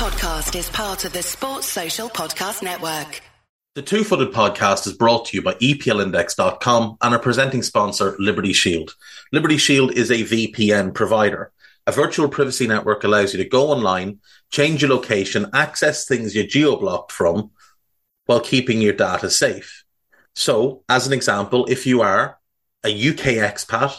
podcast is part of the Sports Social Podcast Network. The Two Footed Podcast is brought to you by EPLindex.com and our presenting sponsor, Liberty Shield. Liberty Shield is a VPN provider. A virtual privacy network allows you to go online, change your location, access things you're geo-blocked from, while keeping your data safe. So, as an example, if you are a UK expat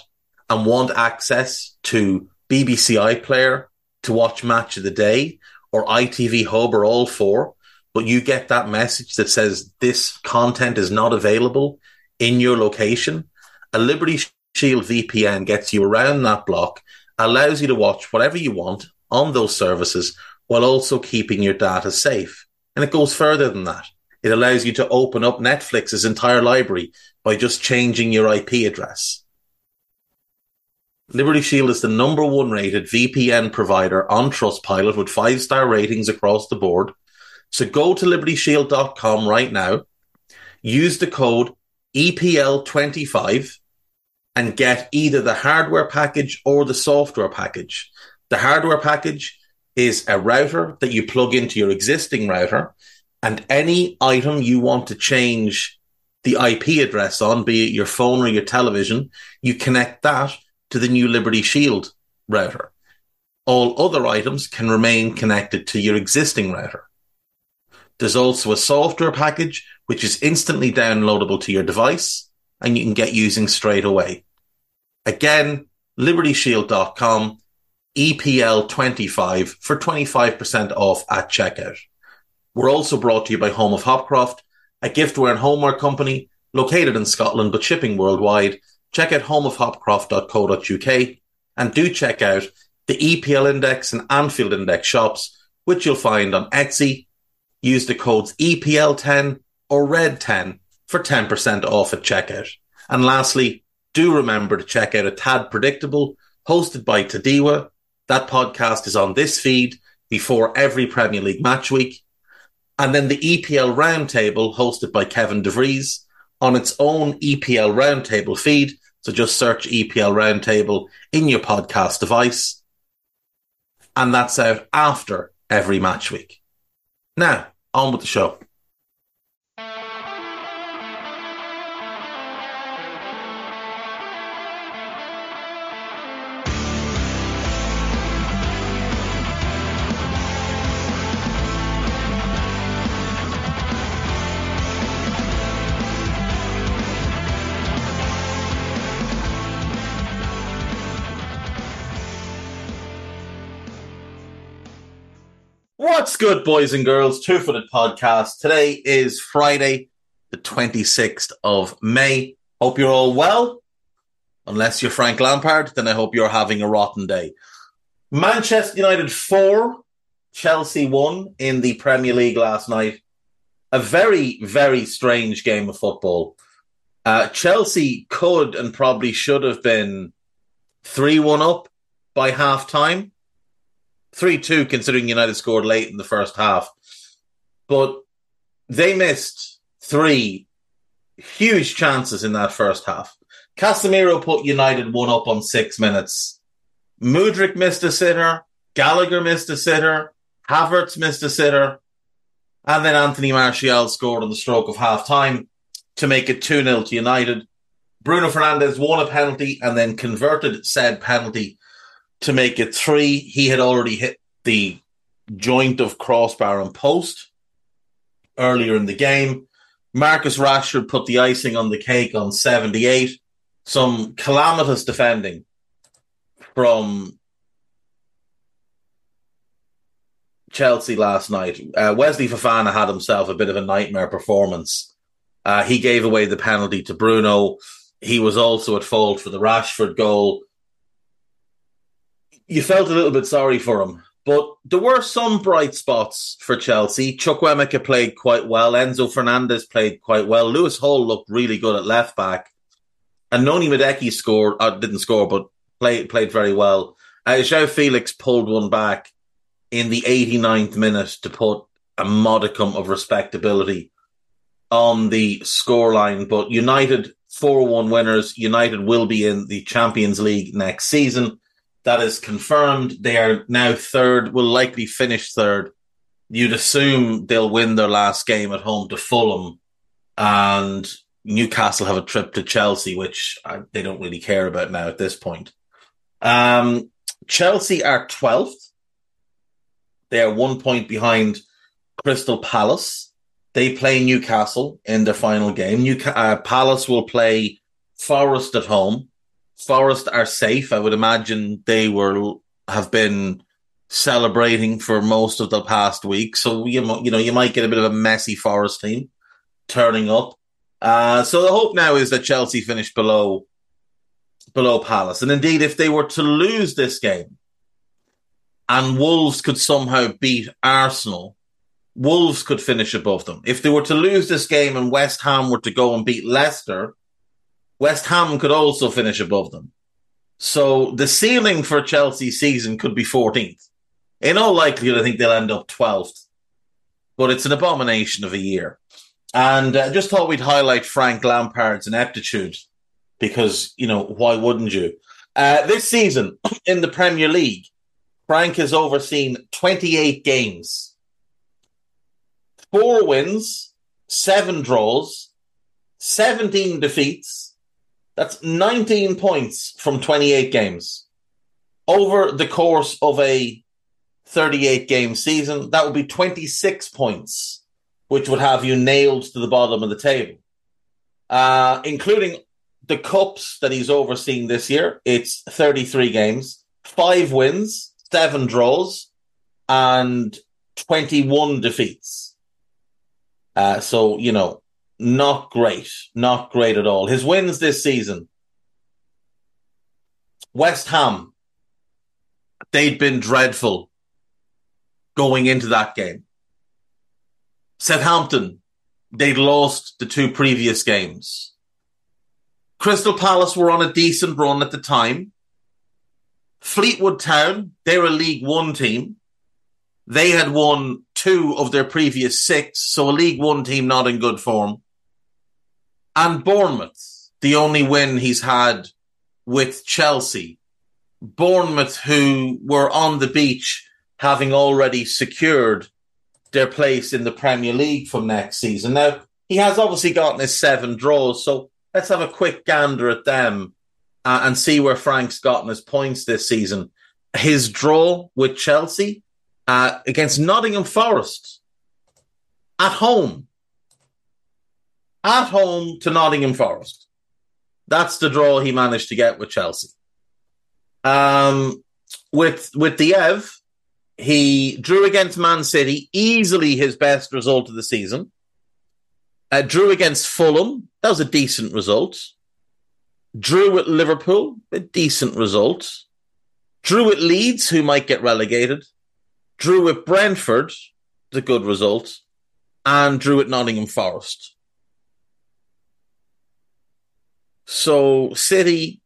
and want access to BBC iPlayer to watch Match of the Day or ITV Hub or all four, but you get that message that says this content is not available in your location, a Liberty Shield VPN gets you around that block, allows you to watch whatever you want on those services while also keeping your data safe. And it goes further than that. It allows you to open up Netflix's entire library by just changing your IP address. Liberty Shield is the number one rated VPN provider on Trustpilot with five star ratings across the board. So go to libertyshield.com right now, use the code EPL25 and get either the hardware package or the software package. The hardware package is a router that you plug into your existing router and any item you want to change the IP address on, be it your phone or your television, you connect that to the new Liberty Shield router. All other items can remain connected to your existing router. There's also a software package which is instantly downloadable to your device and you can get using straight away. Again, libertyshield.com, EPL25 for 25% off at checkout. We're also brought to you by Home of Hopcroft, a giftware and homeware company located in Scotland but shipping worldwide. Check out homeofhopcroft.co.uk and do check out the EPL Index and Anfield Index shops, which you'll find on Etsy. Use the codes EPL10 or RED10 for 10% off at checkout. And lastly, do remember to check out a Tad Predictable hosted by Tadiwa. That podcast is on this feed before every Premier League match week. And then the EPL Roundtable hosted by Kevin DeVries on its own EPL Roundtable feed. So just search EPL Roundtable in your podcast device. And that's out after every match week. Now, on with the show. What's good, boys and girls? Two Footed Podcast. Today is Friday, the 26th of May. Hope you're all well. Unless you're Frank Lampard, then I hope you're having a rotten day. Manchester United 4, Chelsea 1 in the Premier League last night. A very, very strange game of football. Uh, Chelsea could and probably should have been 3 1 up by half time 3 2, considering United scored late in the first half. But they missed three huge chances in that first half. Casemiro put United one up on six minutes. Mudryk missed a sitter. Gallagher missed a sitter. Havertz missed a sitter. And then Anthony Martial scored on the stroke of half time to make it 2 0 to United. Bruno Fernandes won a penalty and then converted said penalty to make it three. He had already hit the joint of crossbar and post earlier in the game. Marcus Rashford put the icing on the cake on 78. Some calamitous defending from Chelsea last night. Uh, Wesley Fofana had himself a bit of a nightmare performance. Uh, he gave away the penalty to Bruno. He was also at fault for the Rashford goal you felt a little bit sorry for him. But there were some bright spots for Chelsea. Chukwuemeka played quite well. Enzo Fernandez played quite well. Lewis Hall looked really good at left back. And Noni Madueke scored, uh, didn't score, but played played very well. Uh, João Felix pulled one back in the 89th minute to put a modicum of respectability on the scoreline. But United 4 1 winners. United will be in the Champions League next season. That is confirmed. They are now third, will likely finish third you'd assume they'll win their last game at home to Fulham, and Newcastle have a trip to Chelsea, which I, they don't really care about now at this point. Um, Chelsea are 12th. They are one point behind Crystal Palace. They play Newcastle in their final game. New uh, Palace will play Forest at home. Forest are safe. I would imagine they were have been celebrating for most of the past week. So you you know you might get a bit of a messy Forest team turning up. Uh, so the hope now is that Chelsea finish below below Palace, and indeed, if they were to lose this game, and Wolves could somehow beat Arsenal, Wolves could finish above them. If they were to lose this game and West Ham were to go and beat Leicester, West Ham could also finish above them. So the ceiling for Chelsea season could be 14th. In all likelihood, I think they'll end up 12th. But it's an abomination of a year. And uh, just thought we'd highlight Frank Lampard's ineptitude because, you know, why wouldn't you? Uh, this season in the Premier League, Frank has overseen 28 games, four wins, seven draws, 17 defeats. That's 19 points from 28 games over the course of a 38 game season. That would be 26 points which would have you nailed to the bottom of the table, uh, including the cups that he's overseen this year. It's 33 games, five wins, seven draws, and 21 defeats. Uh, so, you know, not great, not great at all. His wins this season West Ham, they'd been dreadful going into that game. Southampton, they'd lost the two previous games. Crystal Palace were on a decent run at the time. Fleetwood Town, they're a League One team. They had won two of their previous six, so a League One team not in good form. And Bournemouth, the only win he's had with Chelsea. Bournemouth, who were on the beach having already secured their place in the Premier League from next season. Now, he has obviously gotten his seven draws, so let's have a quick gander at them uh, and see where Frank's gotten his points this season. His draw with Chelsea uh, against Nottingham Forest at home. At home to Nottingham Forest. That's the draw he managed to get with Chelsea. Um, with with the Ev, he drew against Man City, easily his best result of the season. Uh, drew against Fulham, that was a decent result. Drew at Liverpool, a decent result. Drew at Leeds, who might get relegated. Drew at Brentford, a good result. And drew at Nottingham Forest. So City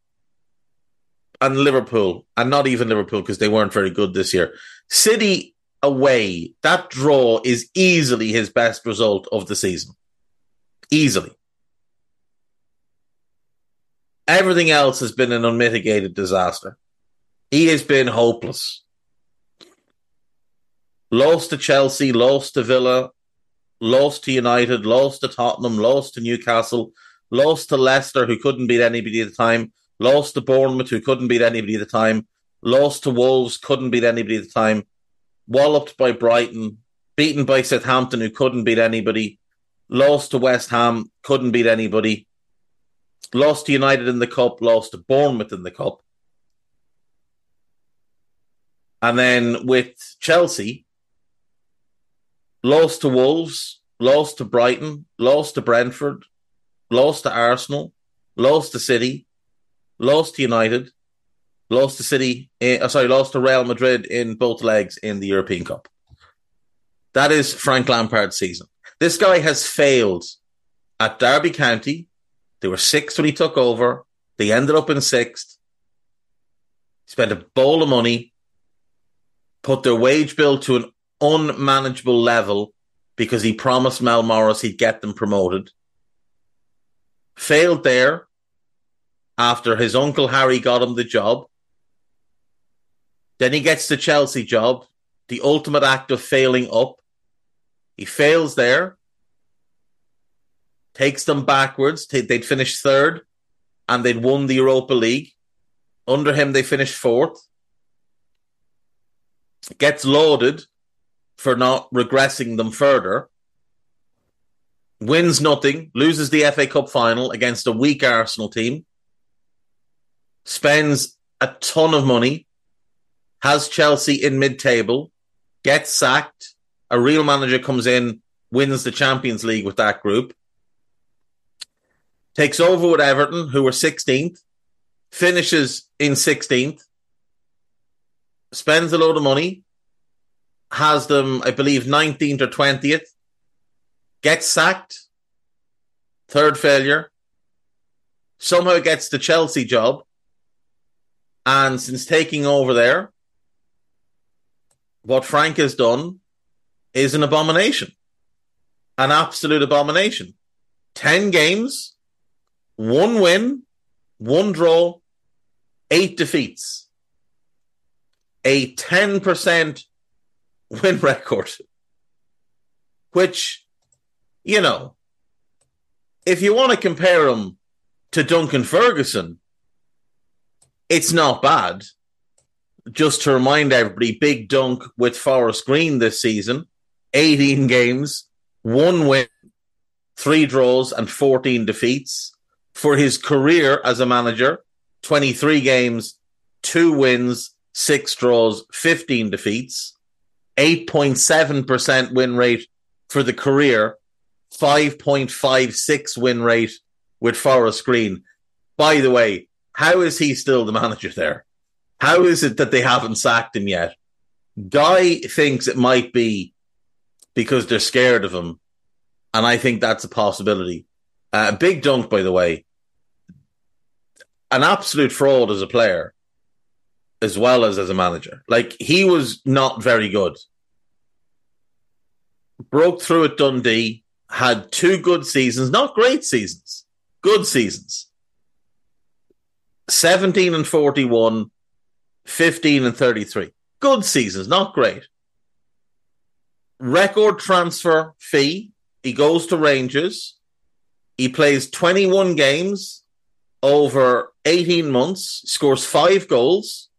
and Liverpool, and not even Liverpool because they weren't very good this year. City away, that draw is easily his best result of the season. Easily. Everything else has been an unmitigated disaster. He has been hopeless. Lost to Chelsea, lost to Villa, lost to United, lost to Tottenham, lost to Newcastle, lost to Leicester, who couldn't beat anybody at the time, lost to Bournemouth, who couldn't beat anybody at the time, lost to Wolves, couldn't beat anybody at the time, walloped by Brighton, beaten by Southampton, who couldn't beat anybody, lost to West Ham, couldn't beat anybody, lost to United in the Cup, lost to Bournemouth in the Cup. And then with Chelsea, lost to Wolves, lost to Brighton, lost to Brentford, lost to Arsenal, lost to City, lost to United, lost to City, uh, sorry, lost to Real Madrid in both legs in the European Cup. That is Frank Lampard's season. This guy has failed at Derby County. They were sixth when he took over. They ended up in sixth. Spent a bowl of money, put their wage bill to an unmanageable level because he promised Mel Morris he'd get them promoted. Failed there after his uncle Harry got him the job. Then he gets the Chelsea job, the ultimate act of failing up He fails there, takes them backwards. They'd finished third and they'd won the Europa League. Under him, they finished fourth. Gets lauded for not regressing them further. Wins nothing, loses the FA Cup final against a weak Arsenal team. Spends a ton of money, has Chelsea in mid table, gets sacked. A real manager comes in, wins the Champions League with that group takes over with Everton, who were 16th, finishes in 16th, spends a load of money, has them, I believe, 19th or 20th, gets sacked, third failure, somehow gets the Chelsea job, and since taking over there, what Frank has done is an abomination. An absolute abomination. 10 games, one win, one draw, eight defeats, a 10% win record, which, you know, if you want to compare him to Duncan Ferguson, it's not bad. Just to remind everybody, Big Dunk with Forest Green this season, 18 games, one win, three draws, and 14 defeats for his career as a manager 23 games, two wins, six draws, 15 defeats, 8.7% win rate for the career, 5.56 win rate with Forest Green. By the way, how is he still the manager there? How is it that they haven't sacked him yet? Guy thinks it might be because they're scared of him. And I think that's a possibility. Uh, big dunk, by the way an absolute fraud as a player as well as as a manager. Like he was not very good. Broke through at Dundee, had two good seasons, not great seasons, good seasons. 17 and 41, 15 and 33. Good seasons, not great. Record transfer fee. He goes to Rangers. He plays 21 games over 18 months, scores five goals,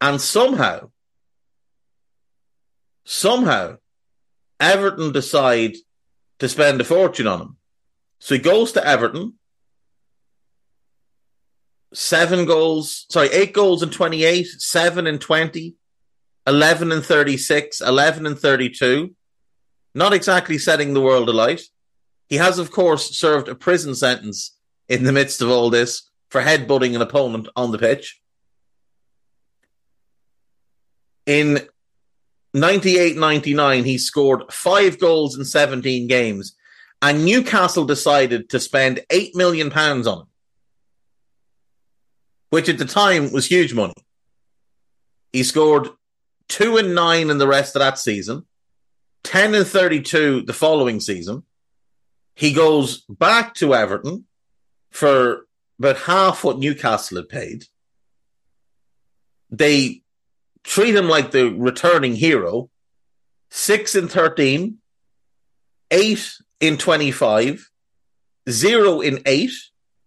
and somehow, somehow, Everton decide to spend a fortune on him. So he goes to Everton, seven goals, sorry, eight goals in 28, seven in 20, 11 and 36, 11 and 32. Not exactly setting the world alight. He has, of course, served a prison sentence in the midst of all this for headbutting an opponent on the pitch. In 98 99, he scored five goals in 17 games, and Newcastle decided to spend £8 million on him, which at the time was huge money. He scored two and nine in the rest of that season, 10 and 32 the following season, he goes back to Everton for about half what Newcastle had paid. They treat him like the returning hero. Six in 13, eight in 25, zero in eight,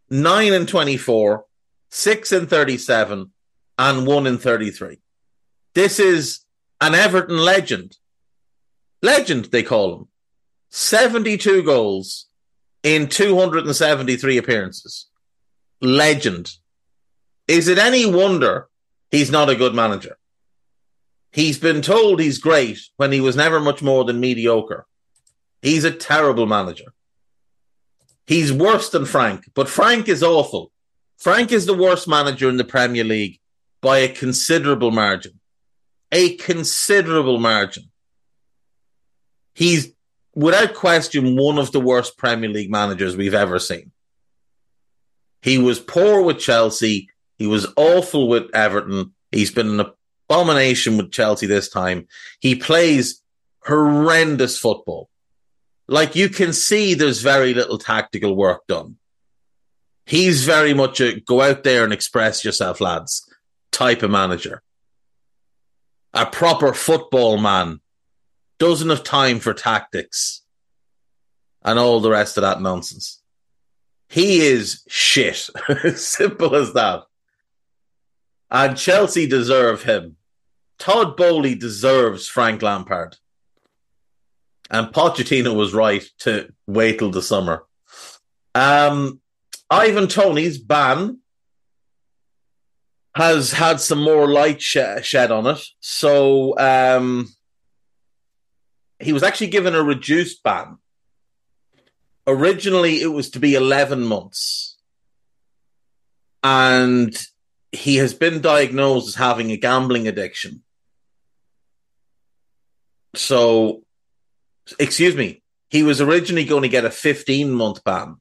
nine in 24, six in 37, and one in 33. This is an Everton legend. Legend, they call him. 72 goals in 273 appearances. Legend. Is it any wonder he's not a good manager? He's been told he's great when he was never much more than mediocre. He's a terrible manager. He's worse than Frank, but Frank is awful. Frank is the worst manager in the Premier League by a considerable margin. A considerable margin. He's without question, one of the worst Premier League managers we've ever seen. He was poor with Chelsea. He was awful with Everton. He's been an abomination with Chelsea this time. He plays horrendous football. Like you can see, there's very little tactical work done. He's very much a go out there and express yourself, lads type of manager. A proper football man doesn't have time for tactics and all the rest of that nonsense. He is shit. Simple as that. And Chelsea deserve him. Todd Boehly deserves Frank Lampard. And Pochettino was right to wait till the summer. Um, Ivan Toney's ban has had some more light sh- shed on it. So um, he was actually given a reduced ban. Originally, it was to be 11 months. And he has been diagnosed as having a gambling addiction. So, excuse me, he was originally going to get a 15 month ban.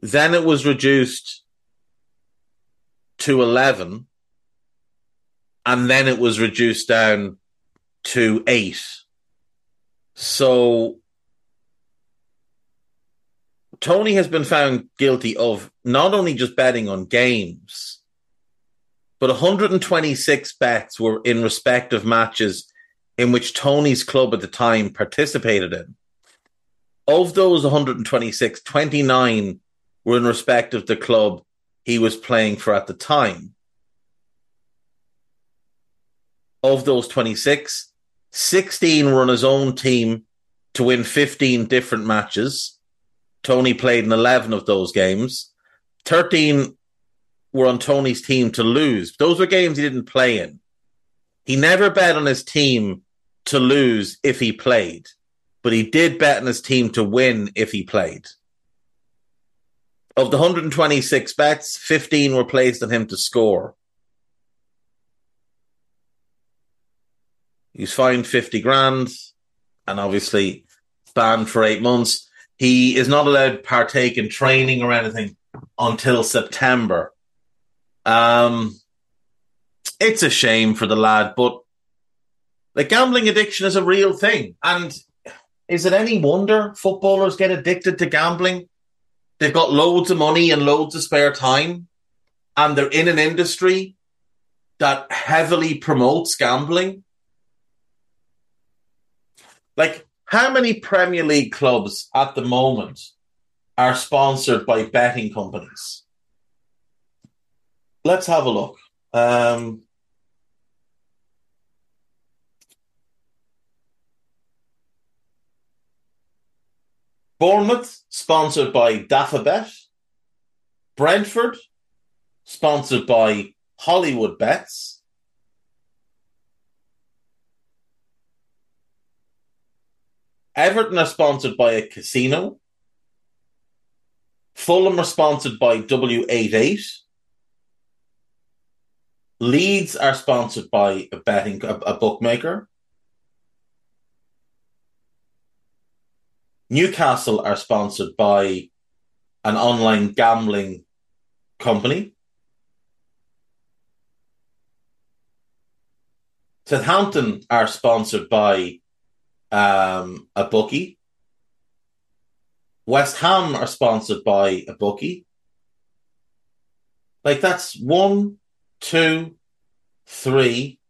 Then it was reduced to 11. And then it was reduced down to eight. So Toney has been found guilty of not only just betting on games, but 126 bets were in respect of matches in which Toney's club at the time participated in. Of those 126, 29 were in respect of the club he was playing for at the time. Of those 26, 16 were on his own team to win 15 different matches. Toney played in 11 of those games. 13 were on Toney's team to lose. Those were games he didn't play in. He never bet on his team to lose if he played, but he did bet on his team to win if he played. Of the 126 bets, 15 were placed on him to score. He's fined 50 grand and obviously banned for eight months. He is not allowed to partake in training or anything until September. Um, it's a shame for the lad, but the gambling addiction is a real thing. And is it any wonder footballers get addicted to gambling? They've got loads of money and loads of spare time, and they're in an industry that heavily promotes gambling. Like, how many Premier League clubs at the moment are sponsored by betting companies? Let's have a look. Um, Bournemouth, sponsored by Dafabet. Brentford, sponsored by Hollywood Bets. Everton are sponsored by a casino. Fulham are sponsored by W88. Leeds are sponsored by a betting a, a bookmaker. Newcastle are sponsored by an online gambling company. Southampton are sponsored by um, a bookie. West Ham are sponsored by a bookie. Like that's one, two, three,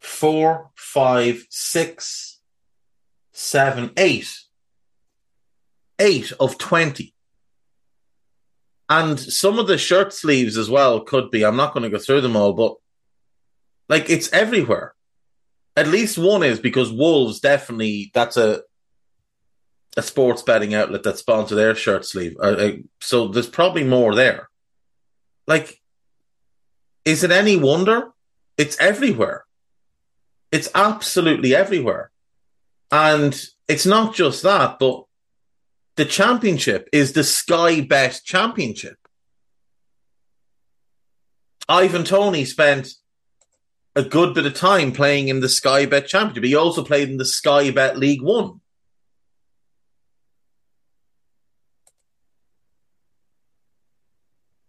four, five, six, seven, eight. Eight of 20. And some of the shirt sleeves as well could be. I'm not going to go through them all, but like it's everywhere. At least one is because Wolves definitely, that's a a sports betting outlet that sponsor their shirt sleeve. Uh, uh, so there's probably more there. Like, is it any wonder? It's everywhere. It's absolutely everywhere. And it's not just that, but the championship is the Sky Bet Championship. Ivan Toney spent a good bit of time playing in the Sky Bet Championship. He also played in the Sky Bet League One.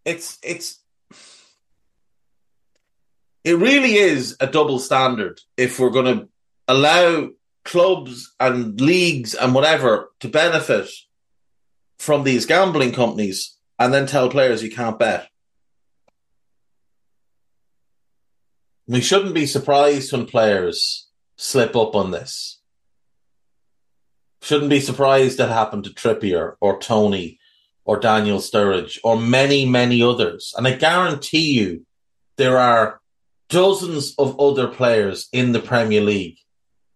It's it's it really is a double standard if we're going to allow clubs and leagues and whatever to benefit from these gambling companies and then tell players you can't bet. We shouldn't be surprised when players slip up on this. Shouldn't be surprised that happened to Trippier or Toney or Daniel Sturridge or many, many others. And I guarantee you there are dozens of other players in the Premier League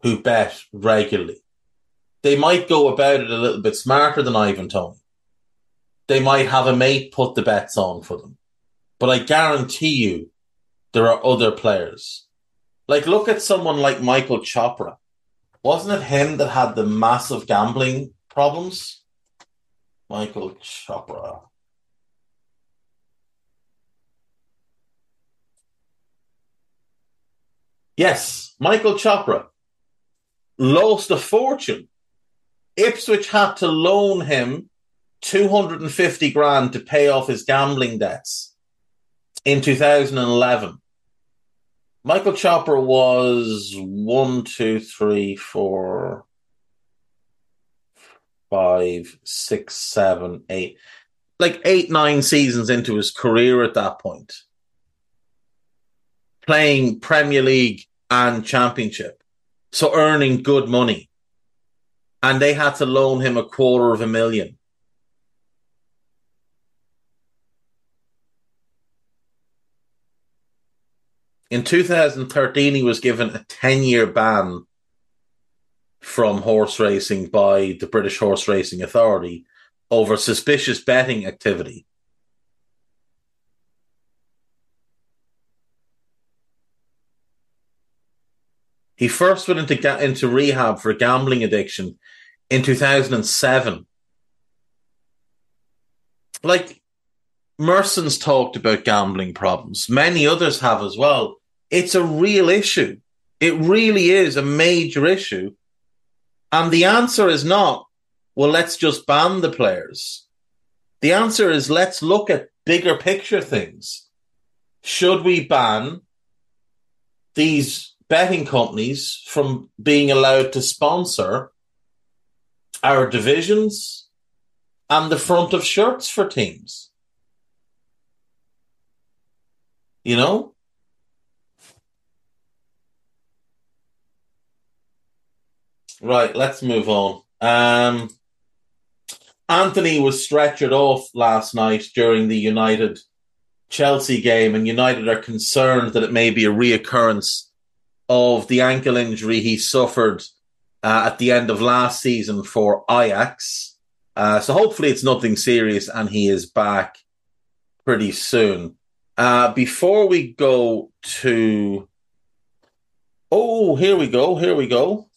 who bet regularly. They might go about it a little bit smarter than Ivan Toney. They might have a mate put the bets on for them. But I guarantee you there are other players. Like look at someone like Michael Chopra. Wasn't it him that had the massive gambling problems? Michael Chopra. Yes, Michael Chopra lost a fortune. Ipswich had to loan him 250 grand to pay off his gambling debts in 2011. Michael Chopra was one, two, three, four, five, six, seven, eight, like eight, nine seasons into his career at that point, playing Premier League and Championship, so earning good money. And they had to loan him a quarter of a million. In 2013, he was given a 10 year ban from horse racing by the British Horse Racing Authority over suspicious betting activity. He first went into into rehab for gambling addiction in 2007. Like Merson's talked about gambling problems. Many others have as well. It's a real issue. It really is a major issue. And the answer is not, well, let's just ban the players. The answer is let's look at bigger picture things. Should we ban these betting companies from being allowed to sponsor our divisions and the front of shirts for teams? You know? Right, let's move on. Um, Antony was stretchered off last night during the United Chelsea game, and United are concerned that it may be a reoccurrence of the ankle injury he suffered uh, at the end of last season for Ajax. Uh, so hopefully it's nothing serious and he is back pretty soon. Uh, before we go to. Oh, here we go. Here we go.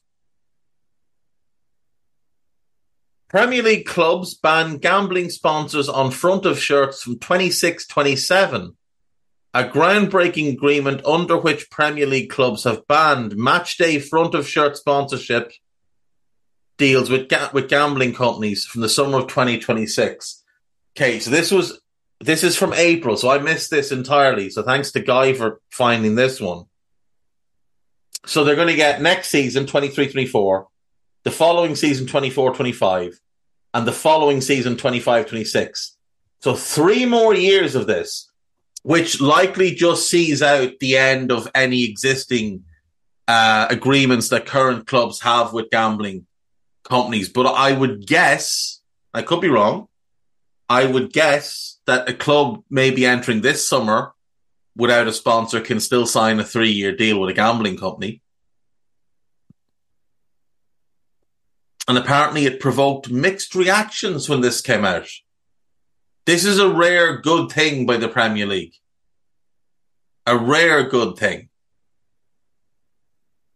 Premier League clubs ban gambling sponsors on front of shirts from 26 27. A groundbreaking agreement under which Premier League clubs have banned matchday front of shirt sponsorship deals with ga- with gambling companies from the summer of 2026. Okay, so this was this is from April, so I missed this entirely. So thanks to Guy for finding this one. So they're going to get next season 23-24, the following season 24-25, and the following season 25-26. So three more years of this, which likely just sees out the end of any existing uh, agreements that current clubs have with gambling companies. But I would guess, I could be wrong, I would guess that a club maybe entering this summer without a sponsor can still sign a three year deal with a gambling company. And apparently it provoked mixed reactions when this came out. This is a rare good thing by the Premier League. A rare good thing.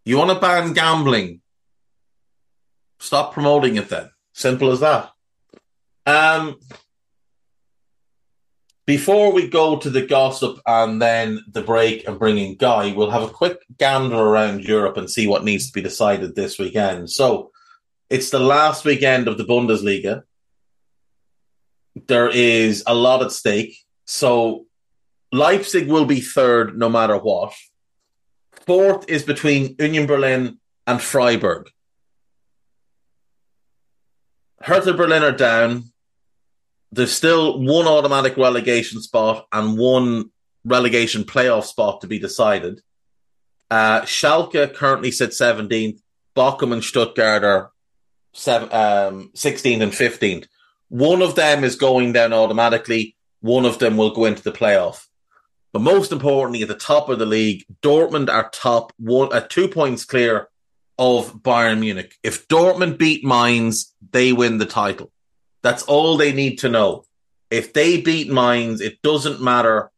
You want to ban gambling? Stop promoting it then. Simple as that. Um, before we go to the gossip and then the break and bring in Guy, we'll have a quick gander around Europe and see what needs to be decided this weekend. So it's the last weekend of the Bundesliga. There is a lot at stake. So Leipzig will be third no matter what. Fourth is between Union Berlin and Freiburg. Hertha Berlin are down. There's still one automatic relegation spot and one relegation playoff spot to be decided. Uh, Schalke currently sit 17th. Bochum and Stuttgart are seven, um, 16th and 15th. One of them is going down automatically. One of them will go into the playoff. But most importantly, at the top of the league, Dortmund are top one at two points clear of Bayern Munich. If Dortmund beat Mainz, they win the title. That's all they need to know. If they beat Mainz, it doesn't matter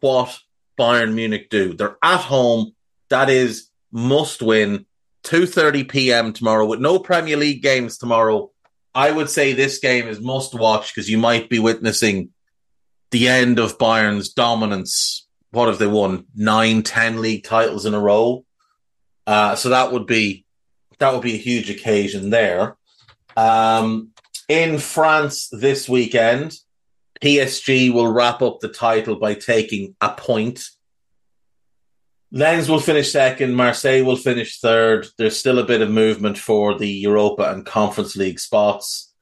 what Bayern Munich do. They're at home. That is must win. 2:30 p.m. tomorrow with no Premier League games tomorrow. I would say this game is must watch because you might be witnessing the end of Bayern's dominance. What have they won? Nine, ten league titles in a row. Uh, so that would be that would be a huge occasion there. Um, in France this weekend, PSG will wrap up the title by taking a point Lens will finish second. Marseille will finish third. There's still a bit of movement for the Europa and Conference League spots.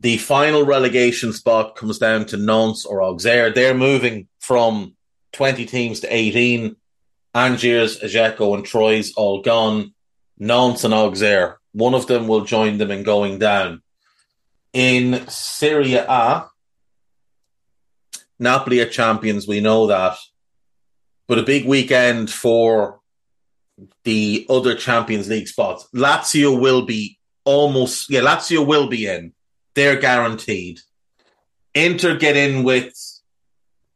The final relegation spot comes down to Nantes or Auxerre. They're moving from 20 teams to 18. Angers, Ajaccio, and Troyes all gone. Nantes and Auxerre. One of them will join them in going down. In Serie A, Napoli are champions. We know that but a big weekend for the other Champions League spots. Lazio will be almost, yeah, Lazio will be in. They're guaranteed. Inter get in with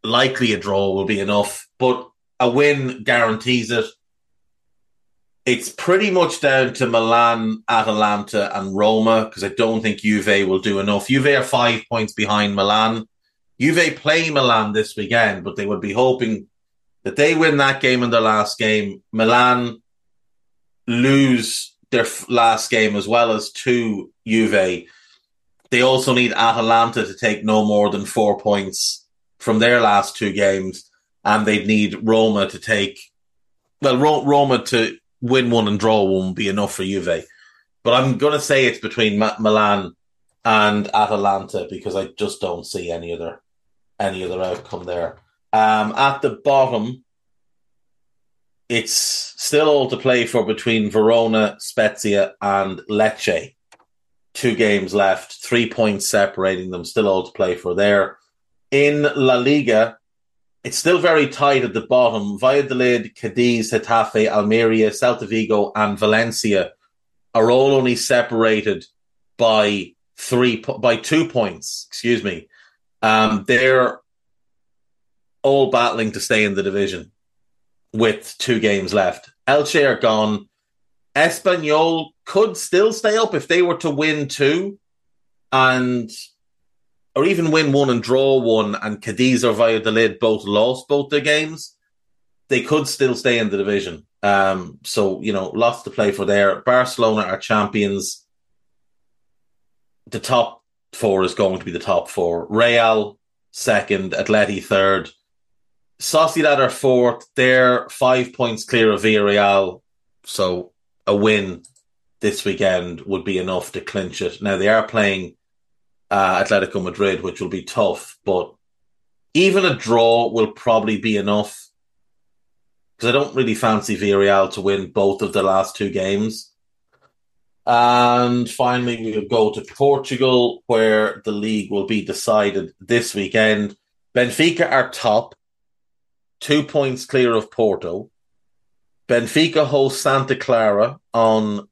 likely a draw will be enough, but a win guarantees it. It's pretty much down to Milan, Atalanta, and Roma because I don't think Juve will do enough. Juve are five points behind Milan. Juve play Milan this weekend, but they would be hoping that they win that game in their last game, Milan lose their last game as well as to Juve. They also need Atalanta to take no more than four points from their last two games, and they'd need Roma to take. Well, Roma to win one and draw one would be enough for Juve, but I'm going to say it's between Milan and Atalanta because I just don't see any other any other outcome there. Um, at the bottom, it's still all to play for between Verona, Spezia, and Lecce. Two games left, three points separating them, still all to play for there. In La Liga, it's still very tight at the bottom. Valladolid, Cadiz, Getafe, Almeria, Celta Vigo, and Valencia are all only separated by three by two points. Excuse me. Um, they're all battling to stay in the division with two games left. Elche are gone. Espanyol could still stay up if they were to win two, and or even win one and draw one, and Cadiz or Valladolid both lost both their games. They could still stay in the division. Um, so you know, lots to play for there. Barcelona are champions. The top four is going to be the top four. Real second, Atleti third, Sociedad are fourth. They're five points clear of Villarreal. So a win this weekend would be enough to clinch it. Now they are playing uh, Atletico Madrid, which will be tough, but even a draw will probably be enough because I don't really fancy Villarreal to win both of the last two games. And finally, we'll go to Portugal, where the league will be decided this weekend. Benfica are top two points clear of Porto. Benfica host Santa Clara on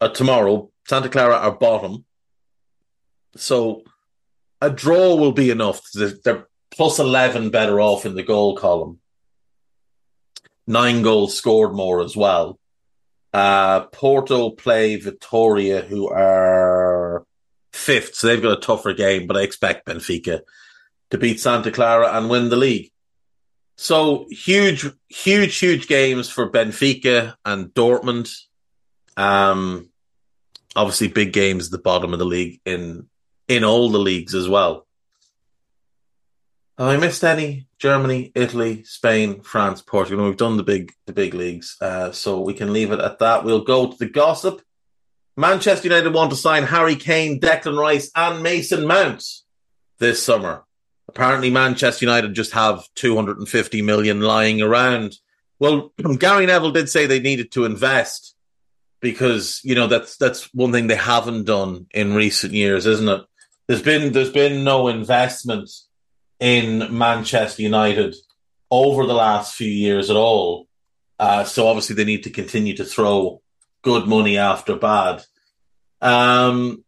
uh, tomorrow. Santa Clara are bottom. So a draw will be enough. They're plus 11 better off in the goal column. Nine goals scored more as well. Uh, Porto play Vitória, who are fifth, so they've got a tougher game, but I expect Benfica to beat Santa Clara and win the league. So huge, huge, huge games for Benfica and Dortmund. Um, obviously big games at the bottom of the league in in all the leagues as well. Have I missed any? Germany, Italy, Spain, France, Portugal. We've done the big the big leagues, uh, so we can leave it at that. We'll go to the gossip. Manchester United want to sign Harry Kane, Declan Rice, and Mason Mount this summer. Apparently, Manchester United just have 250 million lying around. Well, Gary Neville did say they needed to invest because you know that's that's one thing they haven't done in recent years, isn't it? There's been there's been no investment in Manchester United over the last few years at all. Uh, so obviously they need to continue to throw good money after bad. Um,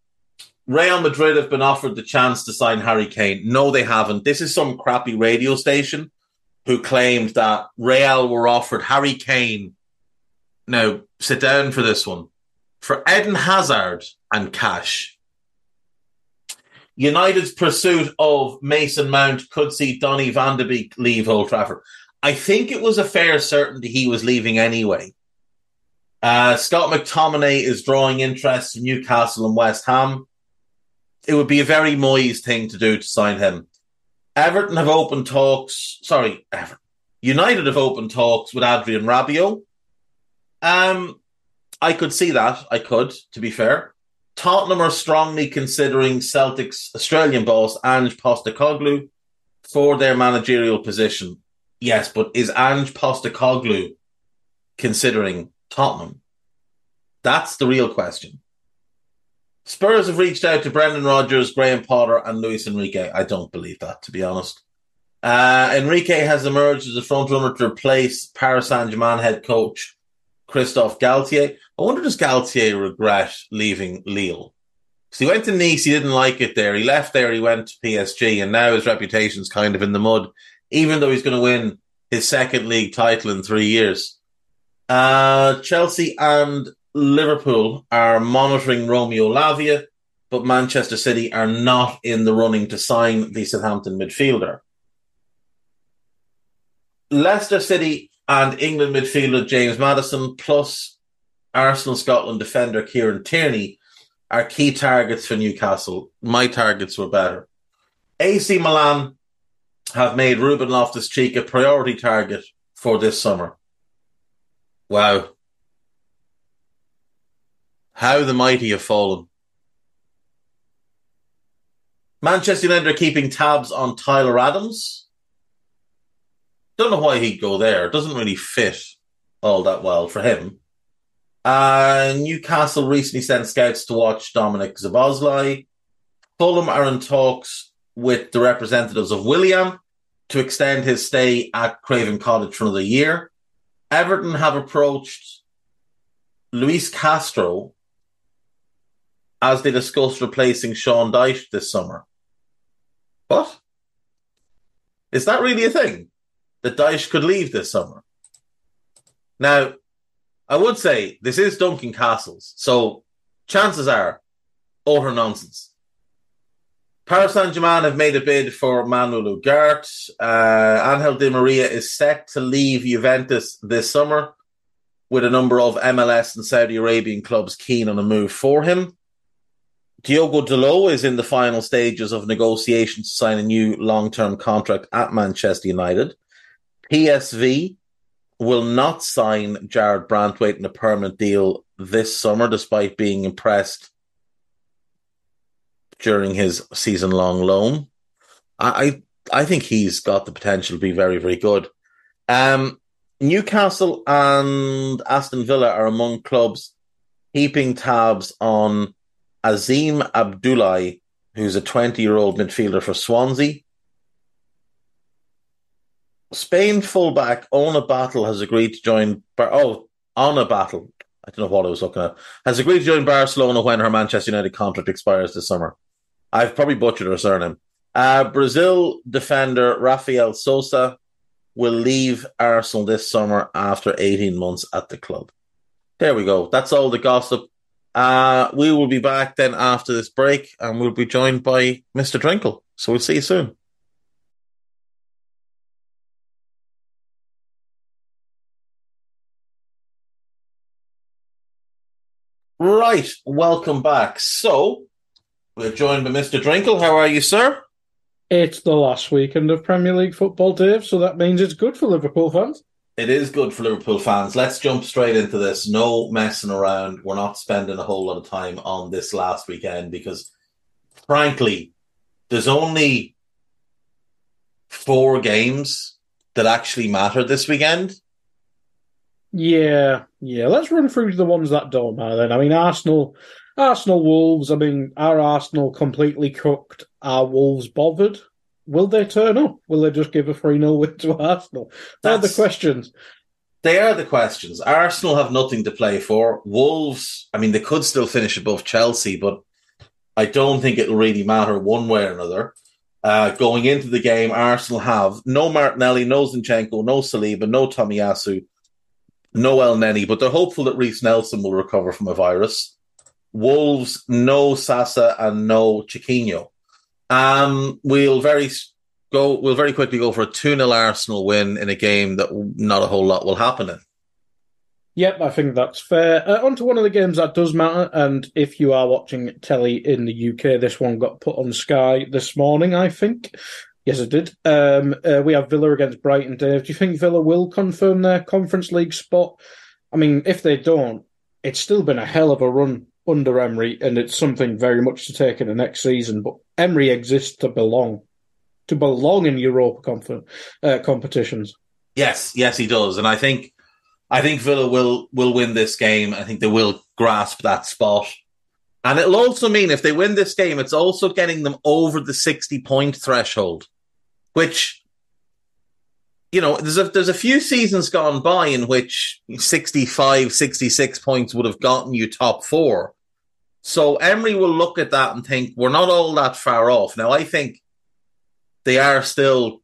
Real Madrid have been offered the chance to sign Harry Kane. No, they haven't. This is some crappy radio station who claimed that Real were offered Harry Kane. Now, sit down for this one. For Eden Hazard and cash. United's pursuit of Mason Mount could see Donny van de Beek leave Old Trafford. I think it was a fair certainty he was leaving anyway. Uh, Scott McTominay is drawing interest in Newcastle and West Ham. It would be a very Moyes thing to do to sign him. Everton have opened talks. Sorry, Everton. United have opened talks with Adrien Rabiot. Um, I could see that. I could, to be fair. Tottenham are strongly considering Celtic's Australian boss, Ange Postecoglou, for their managerial position. Yes, but is Ange Postecoglou considering Tottenham? That's the real question. Spurs have reached out to Brendan Rodgers, Graham Potter, and Luis Enrique. I don't believe that, to be honest. Uh, Enrique has emerged as a frontrunner to replace Paris Saint Germain head coach Christophe Galtier. I wonder does Galtier regret leaving Lille? Because he went to Nice, he didn't like it there. He left there, he went to PSG, and now his reputation's kind of in the mud, even though he's going to win his second league title in three years. Uh, Chelsea and Liverpool are monitoring Romeo Lavia, but Manchester City are not in the running to sign the Southampton midfielder. Leicester City and England midfielder James Maddison, plus Arsenal Scotland defender Kieran Tierney, are key targets for Newcastle. My targets were better. AC Milan have made Ruben Loftus Cheek a priority target for this summer. Wow. How the mighty have fallen. Manchester United are keeping tabs on Tyler Adams. Don't know why he'd go there. Doesn't really fit all that well for him. Uh, Newcastle recently sent scouts to watch Dominic Szoboszlai. Fulham are in talks with the representatives of Willian to extend his stay at Craven Cottage for another year. Everton have approached Luis Castro as they discussed replacing Sean Dyche this summer. What? Is that really a thing? that Dyche could leave this summer. Now, I would say this is Duncan Castles, so chances are utter nonsense. Paris Saint Germain have made a bid for Manuel Ugarte. Uh, Angel Di Maria is set to leave Juventus this summer, with a number of MLS and Saudi Arabian clubs keen on a move for him. Diogo Dalot is in the final stages of negotiations to sign a new long term contract at Manchester United. PSV will not sign Jarrad Branthwaite in a permanent deal this summer, despite being impressed during his season long loan. I, I think he's got the potential to be very, very good. Um, Newcastle and Aston Villa are among clubs keeping tabs on Azeem Abdulai, who's a 20 year old midfielder for Swansea. Spain fullback Ona Battle has agreed to join. Bar- oh, Ona Battle. I don't know what I was looking at. Has agreed to join Barcelona when her Manchester United contract expires this summer. I've probably butchered her surname. Uh, Brazil defender Rafael Souza will leave Arsenal this summer after 18 months at the club. There we go. That's all the gossip. Uh, we will be back then after this break and we'll be joined by Mr. Drinkle. So we'll see you soon. Right, welcome back. So, we're joined by Mr. Drinkle. How are you, sir? It's the last weekend of Premier League football, Dave, so that means it's good for Liverpool fans. It is good for Liverpool fans. Let's jump straight into this. No messing around. We're not spending a whole lot of time on this last weekend because, frankly, there's only four games that actually matter this weekend. Yeah, yeah. Let's run through the ones that don't matter then. I mean, Arsenal, Arsenal Wolves. I mean, are Arsenal completely cooked? Are Wolves bothered? Will they turn up? Will they just give a 3 0 win to Arsenal? They're the questions. They are the questions. Arsenal have nothing to play for. Wolves, I mean, they could still finish above Chelsea, but I don't think it'll really matter one way or another. Uh, going into the game, Arsenal have no Martinelli, no Zinchenko, no Saliba, no Tomiyasu, no Elneny, but they're hopeful that Reiss Nelson will recover from a virus. Wolves, no Sasa and no Chiquinho. Um, we'll very go. We'll very quickly go for a two 0 Arsenal win in a game that not a whole lot will happen in. Yep, I think that's fair. Uh, on to one of the games that does matter, and if you are watching telly in the UK, this one got put on Sky this morning, I think. Yes, it did. Um, uh, we have Villa against Brighton, Dave. Do you think Villa will confirm their Conference League spot? I mean, if they don't, it's still been a hell of a run under Emery, and it's something very much to take in the next season. But Emery exists to belong, to belong in Europa conf- uh, competitions. Yes, yes, he does, and I think I think Villa will will win this game. I think they will grasp that spot, and it'll also mean if they win this game, it's also getting them over the sixty point threshold, which you know there's a there's a few seasons gone by in which 65, 66 points would have gotten you top four. So Emery will look at that and think we're not all that far off. Now I think they are still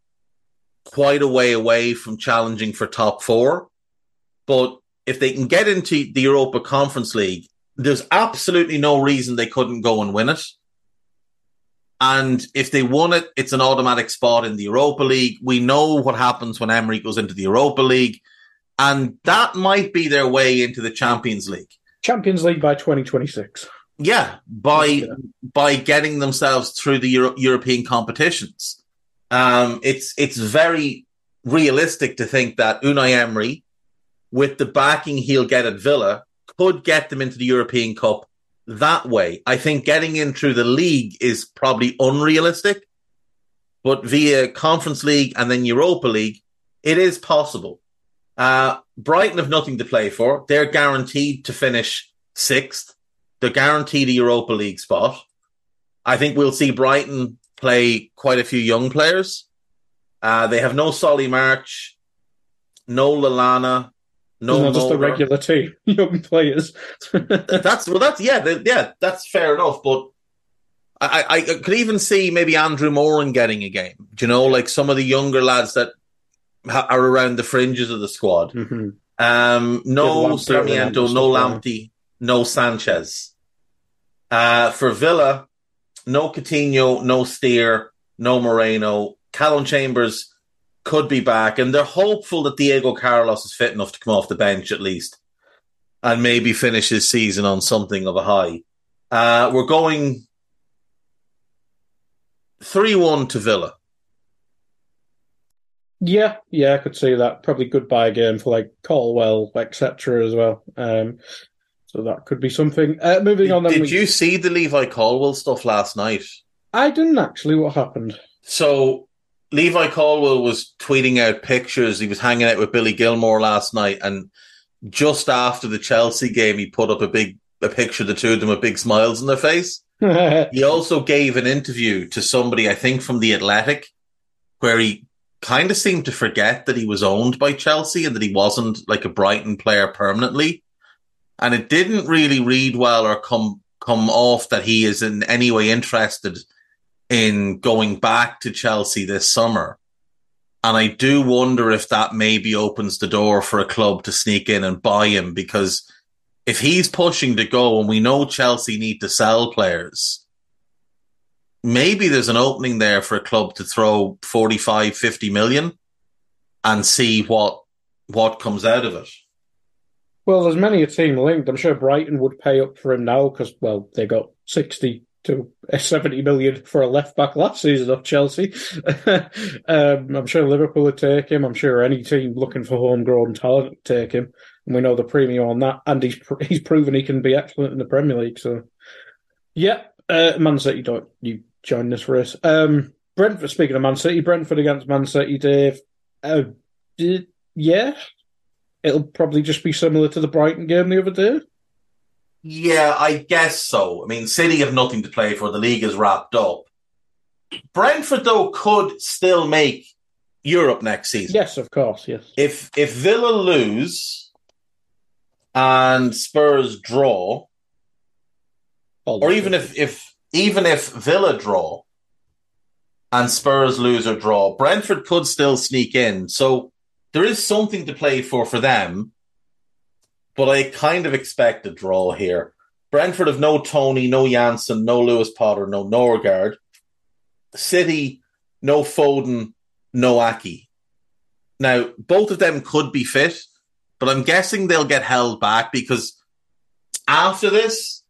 quite a way away from challenging for top four. But if they can get into the Europa Conference League, there's absolutely no reason they couldn't go and win it. And if they won it, it's an automatic spot in the Europa League. We know what happens when Emery goes into the Europa League. And that might be their way into the Champions League. Champions League by 2026. Yeah, by Yeah. by getting themselves through the Euro- European competitions. Um, it's it's very realistic to think that Unai Emery, with the backing he'll get at Villa, could get them into the European Cup that way. I think getting in through the league is probably unrealistic, but via Conference League and then Europa League, it is possible. Uh, Brighton have nothing to play for. They're guaranteed to finish sixth. They're guaranteed a Europa League spot. I think we'll see Brighton play quite a few young players. Uh, they have no Solly March, no Lallana, no No, just a regular team, young players. That's well, that's yeah, the, yeah, that's fair enough. But I, I, I could even see maybe Andrew Moran getting a game. Do you know, like some of the younger lads that ha- are around the fringes of the squad. Mhm. Um, no Sarmiento, no Lamptey, no Sanchez. Uh, for Villa, no Coutinho, no Steer, no Moreno. Callum Chambers could be back, and they're hopeful that Diego Carlos is fit enough to come off the bench at least, and maybe finish his season on something of a high. Uh, we're going three-one to Villa. Yeah, yeah, I could see that. Probably goodbye game for like Colwill, etc. as well. Um, so that could be something. Uh, moving on, then Did we- you see the Levi Colwill stuff last night? I didn't actually. What happened? So Levi Colwill was tweeting out pictures. He was hanging out with Billy Gilmour last night, and just after the Chelsea game, he put up a big a picture of the two of them with big smiles on their face. He also gave an interview to somebody, I think, from the Athletic, where he kind of seemed to forget that he was owned by Chelsea and that he wasn't like a Brighton player permanently. And it didn't really read well or come come off that he is in any way interested in going back to Chelsea this summer. And I do wonder if that maybe opens the door for a club to sneak in and buy him because if he's pushing to go and we know Chelsea need to sell players, maybe there's an opening there for a club to throw 45, 50 million and see what what comes out of it. Well, there's many a team linked. I'm sure Brighton would pay up for him now because, well, they got 60 to 70 million for a left back last season of Chelsea. um, I'm sure Liverpool would take him. I'm sure any team looking for homegrown talent would take him. And we know the premium on that. And he's he's proven he can be excellent in the Premier League. So, yeah, uh, Man City, don't you join this race. Um, Brentford, speaking of Man City, Brentford against Man City, Dave. Uh, yeah, it'll probably just be similar to the Brighton game the other day. Yeah, I guess so. I mean, City have nothing to play for. The league is wrapped up. Brentford, though, could still make Europe next season. Yes, of course. Yes. If if Villa lose and Spurs draw, or even if if even if Villa draw and Spurs lose or draw, Brentford could still sneak in. So there is something to play for for them. But I kind of expect a draw here. Brentford have no Toney, no Janssen, no Lewis Potter, no Norgaard. City, no Foden, no Aké. Now, both of them could be fit, but I'm guessing they'll get held back because after this,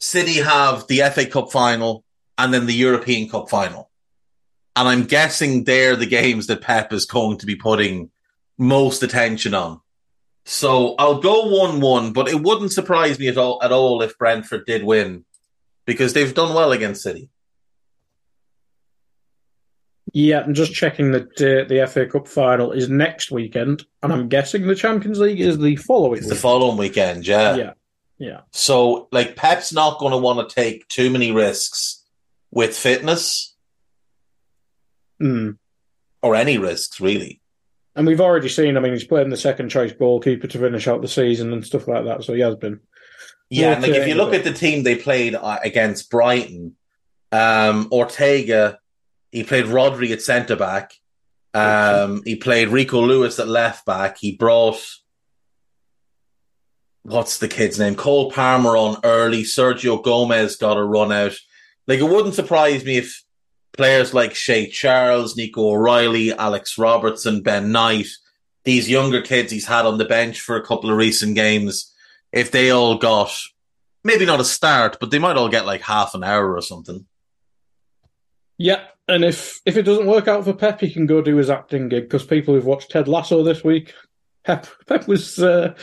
City have the FA Cup final and then the European Cup final. And I'm guessing they're the games that Pep is going to be putting most attention on. So I'll go 1 1, but it wouldn't surprise me at all, at all if Brentford did win because they've done well against City. Yeah, I'm just checking that uh, the FA Cup final is next weekend, and I'm guessing the Champions League is the following. It's weekend. the following weekend, yeah. Yeah, yeah. So, like, Pep's not going to want to take too many risks with fitness, mm. or any risks really. And we've already seen. I mean, he's playing the second choice goalkeeper to finish out the season and stuff like that. So he has been. Yeah, like if you look at the team they played uh, against Brighton, um, Ortega he played Rodri at centre back. Um, he played Rico Lewis at left back. He brought what's the kid's name? Cole Palmer on early. Sergio Gomez got a run out. Like it wouldn't surprise me if players like Shea Charles, Nico O'Reilly, Alex Robertson, Ben Knight, these younger kids he's had on the bench for a couple of recent games, if they all got maybe not a start, but they might all get like half an hour or something. Yeah, and if if it doesn't work out for Pep, he can go do his acting gig because people who've watched Ted Lasso this week, Pep Pep was uh,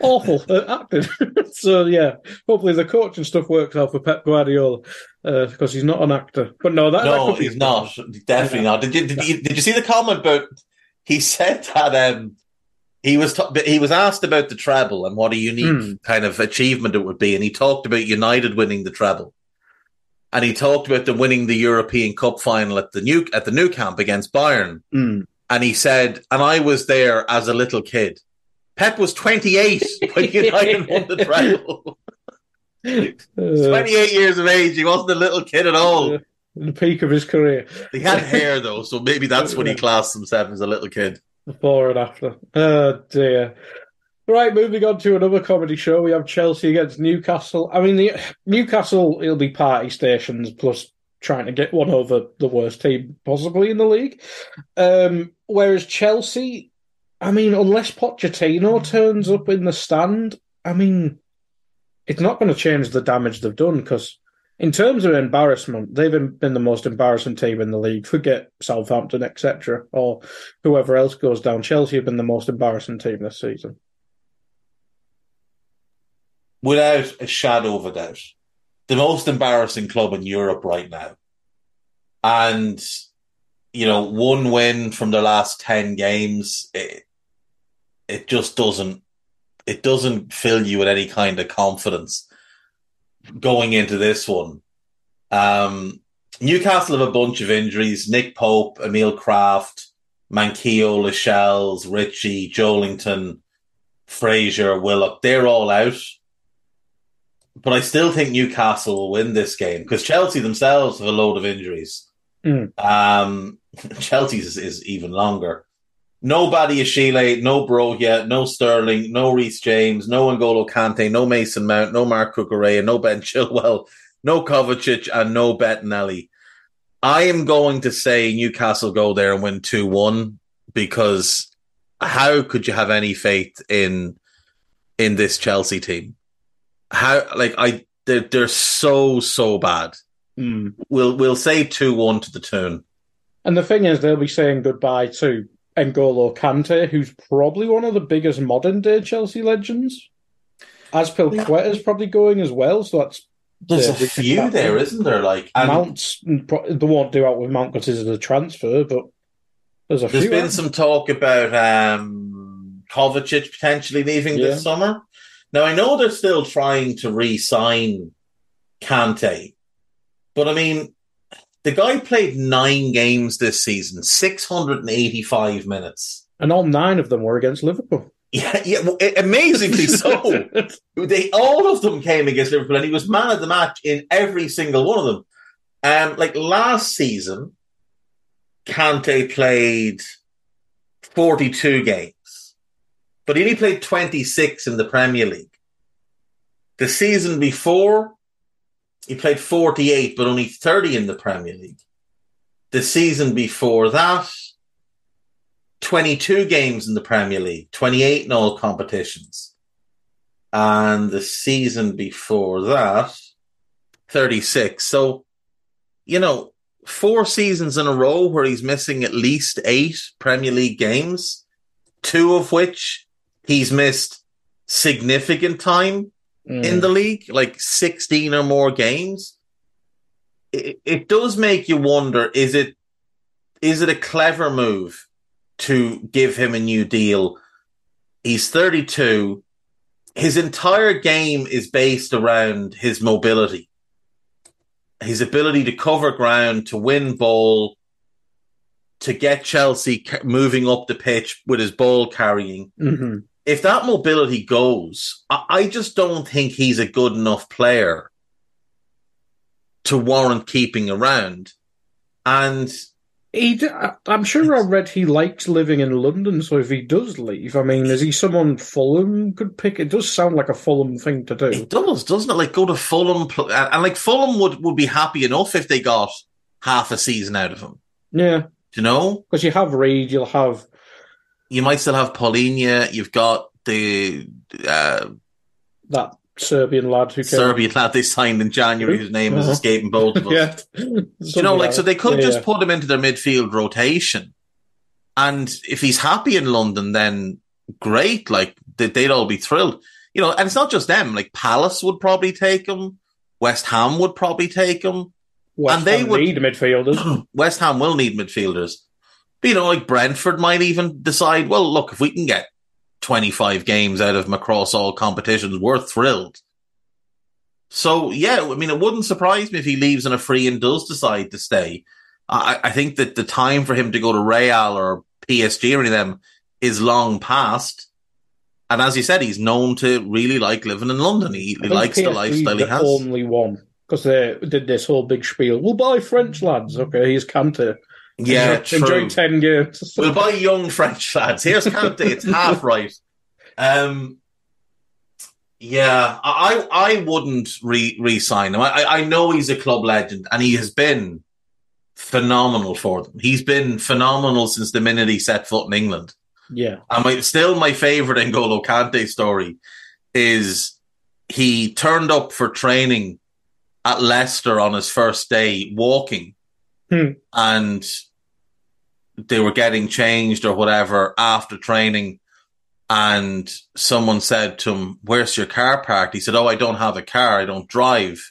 awful at acting. so yeah, hopefully the coach and stuff works out for Pep Guardiola because uh, he's not an actor. But no, that no, that he's not. Definitely yeah. not. Did you, did you did you see the comment about? He said that um, he was t- he was asked about the treble and what a unique mm. kind of achievement it would be, and he talked about United winning the treble and he talked about them winning the European Cup final at the new at the Nou Camp against Bayern. Mm. And he said, and I was there as a little kid. Pep was 28 when United won the treble. 28 years of age. He wasn't a little kid at all. the peak of his career. He had hair though, so maybe that's when he classed himself as a little kid. Before and after. Oh dear. Right, moving on to another comedy show. We have Chelsea against Newcastle. I mean, the Newcastle, it'll be party stations plus trying to get one over the worst team possibly in the league. Um, whereas Chelsea, I mean, unless Pochettino turns up in the stand, I mean, it's not going to change the damage they've done because, in terms of embarrassment, they've been the most embarrassing team in the league. Forget Southampton, etc., or whoever else goes down. Chelsea have been the most embarrassing team this season without a shadow of a doubt, the most embarrassing club in Europe right now. And, you know, one win from the last 10 games, it, it just doesn't, it doesn't fill you with any kind of confidence going into this one. Um, Newcastle have a bunch of injuries. Nick Pope, Emil Krafth, Manquillo, Lascelles, Ritchie, Joelinton, Fraser, Willock, they're all out but I still think Newcastle will win this game because Chelsea themselves have a load of injuries. Mm. Um, Chelsea's is, is, even longer. Nobody is Badiashile, no Bro, Broja, no Sterling, no Reece James, no N'Golo Kante, no Mason Mount, no Marc Cucurella, no Ben Chilwell, no Kovacic, and no Bettinelli. I am going to say Newcastle go there and win 2 1 because how could you have any faith in in this Chelsea team? how like I they're they're so so bad. Mm. We'll we'll say two one to the Toon. And the thing is, they'll be saying goodbye to N'Golo Kante, who's probably one of the biggest modern day Chelsea legends. Azpilicueta's probably going as well, so that's there's a few there, isn't there? Like Mount's they won't do out with Mount because it's a transfer, but there's a there's few. been some talk about um Kovacic potentially leaving Yeah. this summer. Now I know they're still trying to re-sign Kante, but I mean, the guy played nine games this season, six hundred and eighty-five minutes. And all nine of them were against Liverpool. Yeah, yeah, well, amazingly so. they all of them came against Liverpool, and he was man of the match in every single one of them. Um, like last season, Kante played forty-two games, but he only played twenty-six in the Premier League. The season before, he played forty-eight, but only thirty in the Premier League. The season before that, 22 games in the Premier League, 28 in all competitions. And the season before that, 36. So, you know, four seasons in a row where he's missing at least eight Premier League games, two of which he's missed significant time Mm. in the league, like 16 or more games. It, it does make you wonder, is it, is it a clever move to give him a new deal? He's 32. His entire game is based around his mobility, his ability to cover ground, to win ball, to get Chelsea moving up the pitch with his ball carrying Mhm. If that mobility goes, I, I just don't think he's a good enough player to warrant keeping around. And He, I'm sure I read he likes living in London, so if he does leave, I mean, is he someone Fulham could pick? It does sound like a Fulham thing to do. it does, doesn't it? Like go to Fulham, and, like Fulham would, would be happy enough if they got half a season out of him. Yeah, Do you know? because you have Reed, you'll have You might still have Paulinho. You've got the uh, that Serbian lad who. Serbian lad they signed in January, whose name is Uh-huh. escaping both of us. Yeah, you know, like so they could Yeah, just yeah. put him into their midfield rotation, and if he's happy in London, then great. Like they- they'd all be thrilled, you know. And it's not just them. Like Palace would probably take him, West Ham would probably take him. West and they Ham would- need midfielders. West Ham will need midfielders, you know, like Brentford might even decide. Well, look, if we can get twenty five games out of him across all competitions, we're thrilled. So yeah, I mean, it wouldn't surprise me if he leaves on a free and does decide to stay. I, I think that the time for him to go to Real or PSG or any of them is long past. And as you said, he's known to really like living in London. He, he likes the PSG lifestyle he has. Only one because they did this whole big spiel. We'll buy French lads. Okay, he's Kante. Yeah, enjoy, true. enjoy ten games. We'll buy young French lads. Here's Kante. It's half right. Um, yeah, I I wouldn't re re sign him. I I- I know he's a club legend and he has been phenomenal for them. He's been phenomenal since the minute he set foot in England. yeah, And my still my favorite N'Golo Kante story is he turned up for training at Leicester on his first day walking, Hmm. and they were getting changed or whatever after training. And someone said to him, "Where's your car parked?" He said, "Oh, I don't have a car. I don't drive."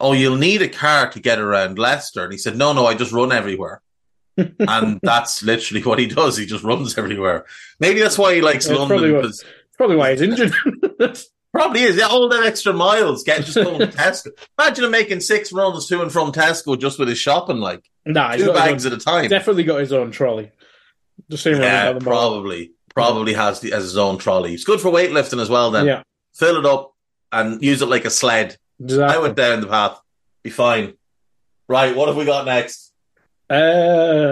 Oh, you'll need a car to get around Leicester. And he said, "No, no, I just run everywhere." and that's literally what he does. He just runs everywhere. Maybe that's why he likes That's London probably what- probably why he's injured. probably is. Yeah, all that extra miles, get just going to Tesco. Imagine him making six runs to and from Tesco just with his shopping, like nah, two bags his at a time. definitely got his own trolley. The same yeah, probably, probably has the, has his own trolley. It's good for weightlifting as well. Then Yeah, fill it up and use it like a sled. exactly. I went down the path, be fine. Right, what have we got next? Uh,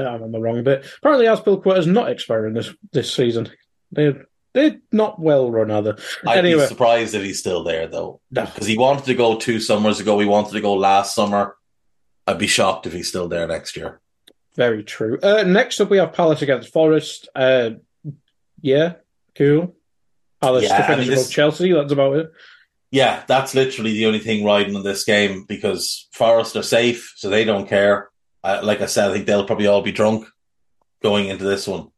I'm on the wrong bit. Apparently, Azpilicueta's not expiring this this season. They're they're not well run? I'd Anyway. be surprised if he's still there though. No. because he wanted to go two summers ago. He wanted to go last summer. I'd be shocked if he's still there next year. Very true. Uh, next up, we have Palace against Forest. Uh, yeah, cool. Palace Yeah, to I mean, this- Chelsea. That's about it. Yeah, that's literally the only thing riding on this game because Forest are safe, so they don't care. Uh, like I said, I think they'll probably all be drunk going into this one.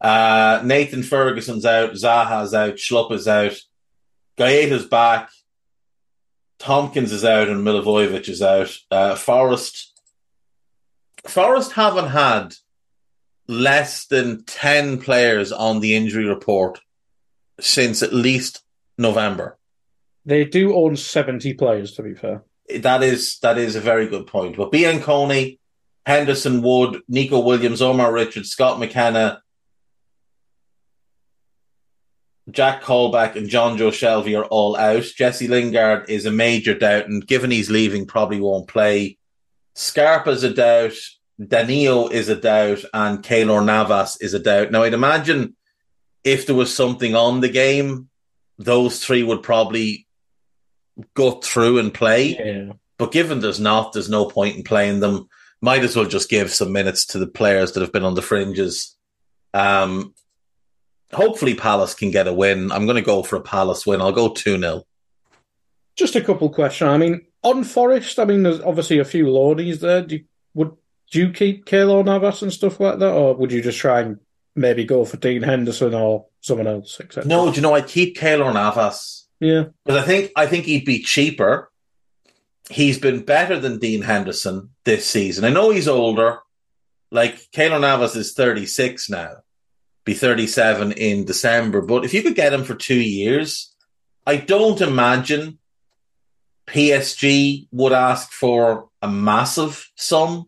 Uh, Nathan Ferguson's out, Zaha's out, Schlupp is out, Guaita's back, Tomkins is out, and Milivojevic is out. Uh, Forest, Forest haven't had less than ten players on the injury report since at least November. They do own 70 players, to be fair. That is that is a very good point. But Biancone, Henderson Wood, Nico Williams, Omar Richards, Scott McKenna, Jack Colback, and Jonjo Shelvey are all out. Jesse Lingard is a major doubt, and given he's leaving, probably won't play. Scarpa's a doubt. Danilo is a doubt, and Keylor Navas is a doubt. Now, I'd imagine if there was something on the game, those three would probably go through and play. Yeah. But given there's not, there's no point in playing them. Might as well just give some minutes to the players that have been on the fringes. Um, hopefully, Palace can get a win. I'm going to go for a Palace win. I'll go 2 0. Just a couple questions. I mean, on Forest, I mean, there's obviously a few loadies there. Do you, would do you keep Keylor Navas and stuff like that, or would you just try and maybe go for Dean Henderson or someone else, etc.? No, do you know, I keep Keylor Navas Yeah. because I think, I think he'd be cheaper. He's been better than Dean Henderson this season. I know he's older. Like, Keylor Navas is 36 now, be 37 in December. But if you could get him for two years, I don't imagine PSG would ask for a massive sum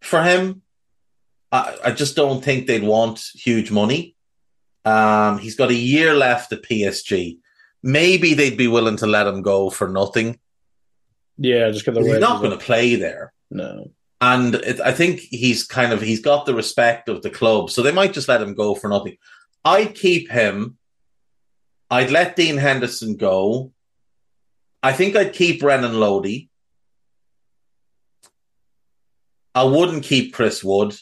for him. I, I just don't think they'd want huge money. Um, he's got a year left at PSG. Maybe they'd be willing to let him go for nothing. Yeah, just get the He's not going to play there. No. And it, I think he's kind of he's got the respect of the club, so they might just let him go for nothing. I'd keep him. I'd let Dean Henderson go. I think I'd keep Renan Lodi. I wouldn't keep Chris Wood.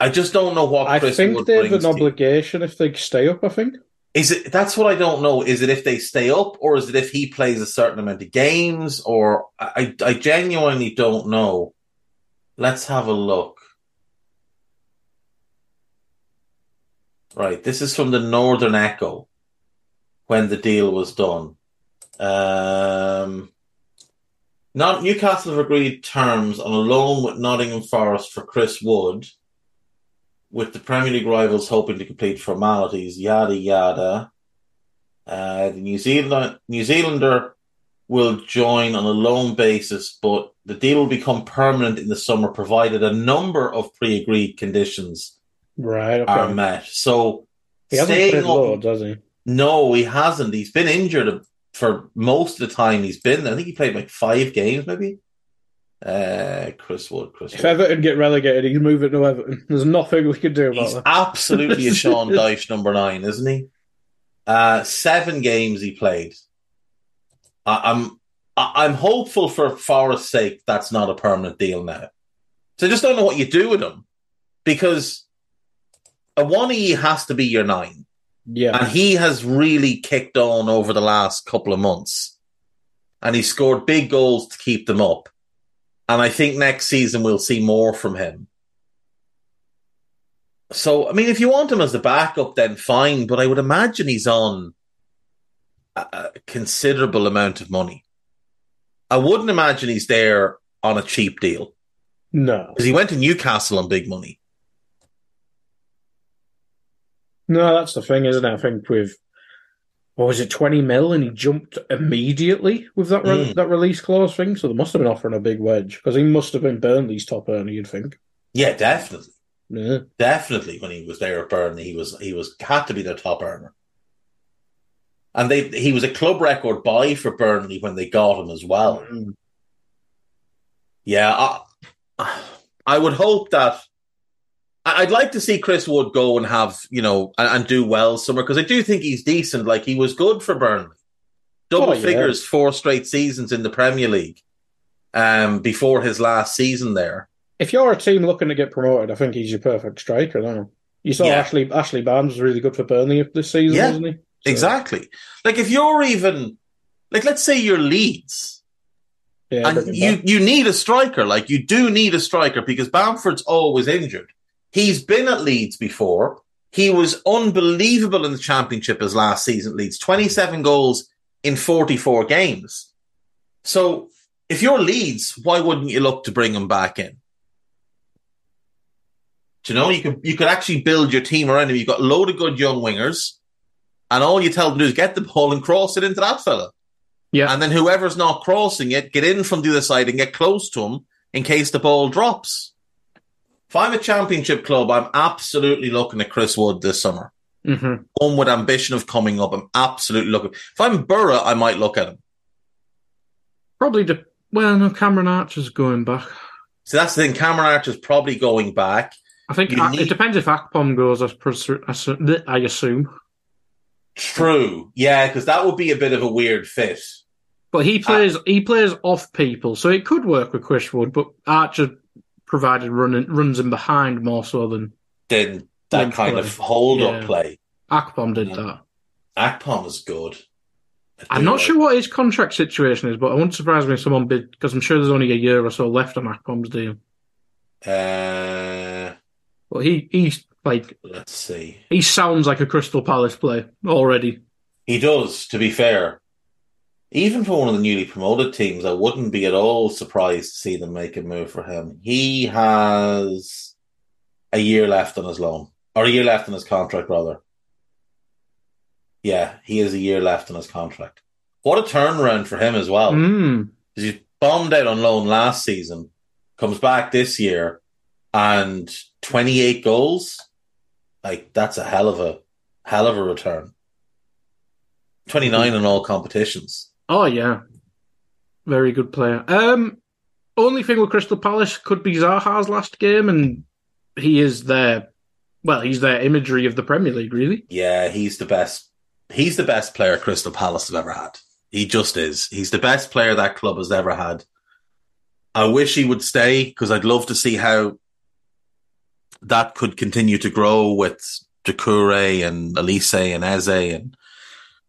I just don't know what I Chris think Wood they have an obligation if they stay up, I think. Is it that's what I don't know. Is it if they stay up or is it if he plays a certain amount of games or I I genuinely don't know. Let's have a look. Right, this is from the Northern Echo when the deal was done. Um not Newcastle have agreed terms on a loan with Nottingham Forest for Chris Wood with the Premier League rivals hoping to complete formalities, yada yada. Uh, the New Zealand New Zealander will join on a loan basis, but the deal will become permanent in the summer, provided a number of pre-agreed conditions Right, okay. are met. So, he hasn't staying loads, has he? no, he hasn't. He's been injured for most of the time he's been. there. I think he played like five games, maybe. Uh, Chris Wood, Chris If Wood. Everton get relegated, he's moving to Everton. There's nothing we can do about He's that. absolutely a Sean Dyche number nine, isn't he? Uh, seven games he played. I, I'm I, I'm hopeful for Forest's sake that's not a permanent deal now. So I just don't know what you do with him because a one E has to be your nine, Yeah. and he has really kicked on over the last couple of months, and he scored big goals to keep them up. And I think next season we'll see more from him. So, I mean, if you want him as a backup, then fine. But I would imagine he's on a, a considerable amount of money. I wouldn't imagine he's there on a cheap deal No. because he went to Newcastle on big money. No, that's the thing, isn't it? I think with what was it, twenty mil, and he jumped immediately with that re- Mm. that release clause thing. So they must have been offering a big wedge because he must have been Burnley's top earner. You'd think. Yeah, definitely, Yeah. definitely. When he was there at Burnley, he was he was had to be their top earner, and they he was a club record buy for Burnley when they got him as well. Mm. Yeah, I, I would hope that. I'd like to see Chris Wood go and have you know and, and do well somewhere because I do think he's decent. Like he was good for Burnley, double Oh, yeah. figures, four straight seasons in the Premier League. Um, before his last season there, If you're a team looking to get promoted, I think he's your perfect striker. You saw Yeah. Ashley Ashley Barnes was really good for Burnley this season, Yeah. wasn't he? So- exactly. Like if you're even like, let's say you're Leeds, Yeah, and you you need a striker. Like you do need a striker because Bamford's always injured. He's been at Leeds before. He was unbelievable in the championship his last season at Leeds. 27 goals in 44 games. So if you're Leeds, why wouldn't you look to bring him back in? Do you know, you could you could actually build your team around him. You've got a load of good young wingers. And all you tell them to do is get the ball and cross it into that fella. Yeah. And then whoever's not crossing it, get in from the other side and get close to him in case the ball drops. If I'm a championship club, I'm absolutely looking at Chris Wood this summer. hmm One with ambition of coming up, I'm absolutely looking. If I'm Boro, I might look at him. Probably the well, no, Cameron Archer's going back. So that's the thing. Cameron Archer's probably going back. I think Ak- need- it depends if Akpom goes. I, I I assume, True. Yeah, because that would be a bit of a weird fit. but he plays he plays off people, so it could work with Chris Wood. But Archer provided running runs in behind more so than Then that kind play. of hold up Yeah. play. Akpom did Yeah. that. Akpom is good. I'm not like- sure what his contract situation is, but I wouldn't surprise me if someone bid because I'm sure there's only a year or so left on Akpom's deal. Uh, But he he's like let's see. he sounds like a Crystal Palace play already. He does, to be fair. Even for one of the newly promoted teams, I wouldn't be at all surprised to see them make a move for him. He has a year left on his loan, or a year left on his contract, rather. Yeah, he has a year left on his contract. What a turnaround for him as well. Mm. He's bombed out on loan last season, comes back this year, and 28 goals. Like, that's a hell of a, hell of a return. 29 in all competitions. Oh yeah, very good player. Um, only thing with Crystal Palace could be Zaha's last game, and he is their well, he's their imagery of the Premier League, really. Yeah, he's the best. He's the best player Crystal Palace have ever had. He just is. He's the best player that club has ever had. I wish he would stay because I'd love to see how that could continue to grow with Jakure and Olise and Eze and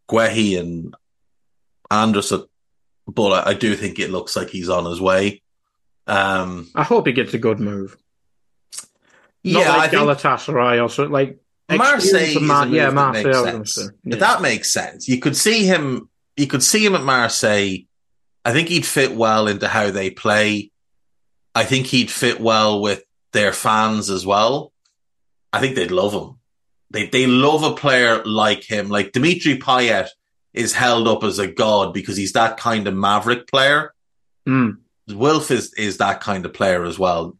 Guehi and Anderson. But I, I do think it looks like he's on his way. Um, I hope he gets a good move. yeah, Not I like think Galatasaray or so, like Marseille is a Mar- yeah, Marseille. makes I was gonna sense. Yeah. that makes sense. You could see him. You could see him at Marseille. I think he'd fit well into how they play. I think he'd fit well with their fans as well. I think they'd love him. They they love a player like him. Like Dimitri Payet is held up as a god because he's that kind of maverick player. Mm. Wilf is is that kind of player as well.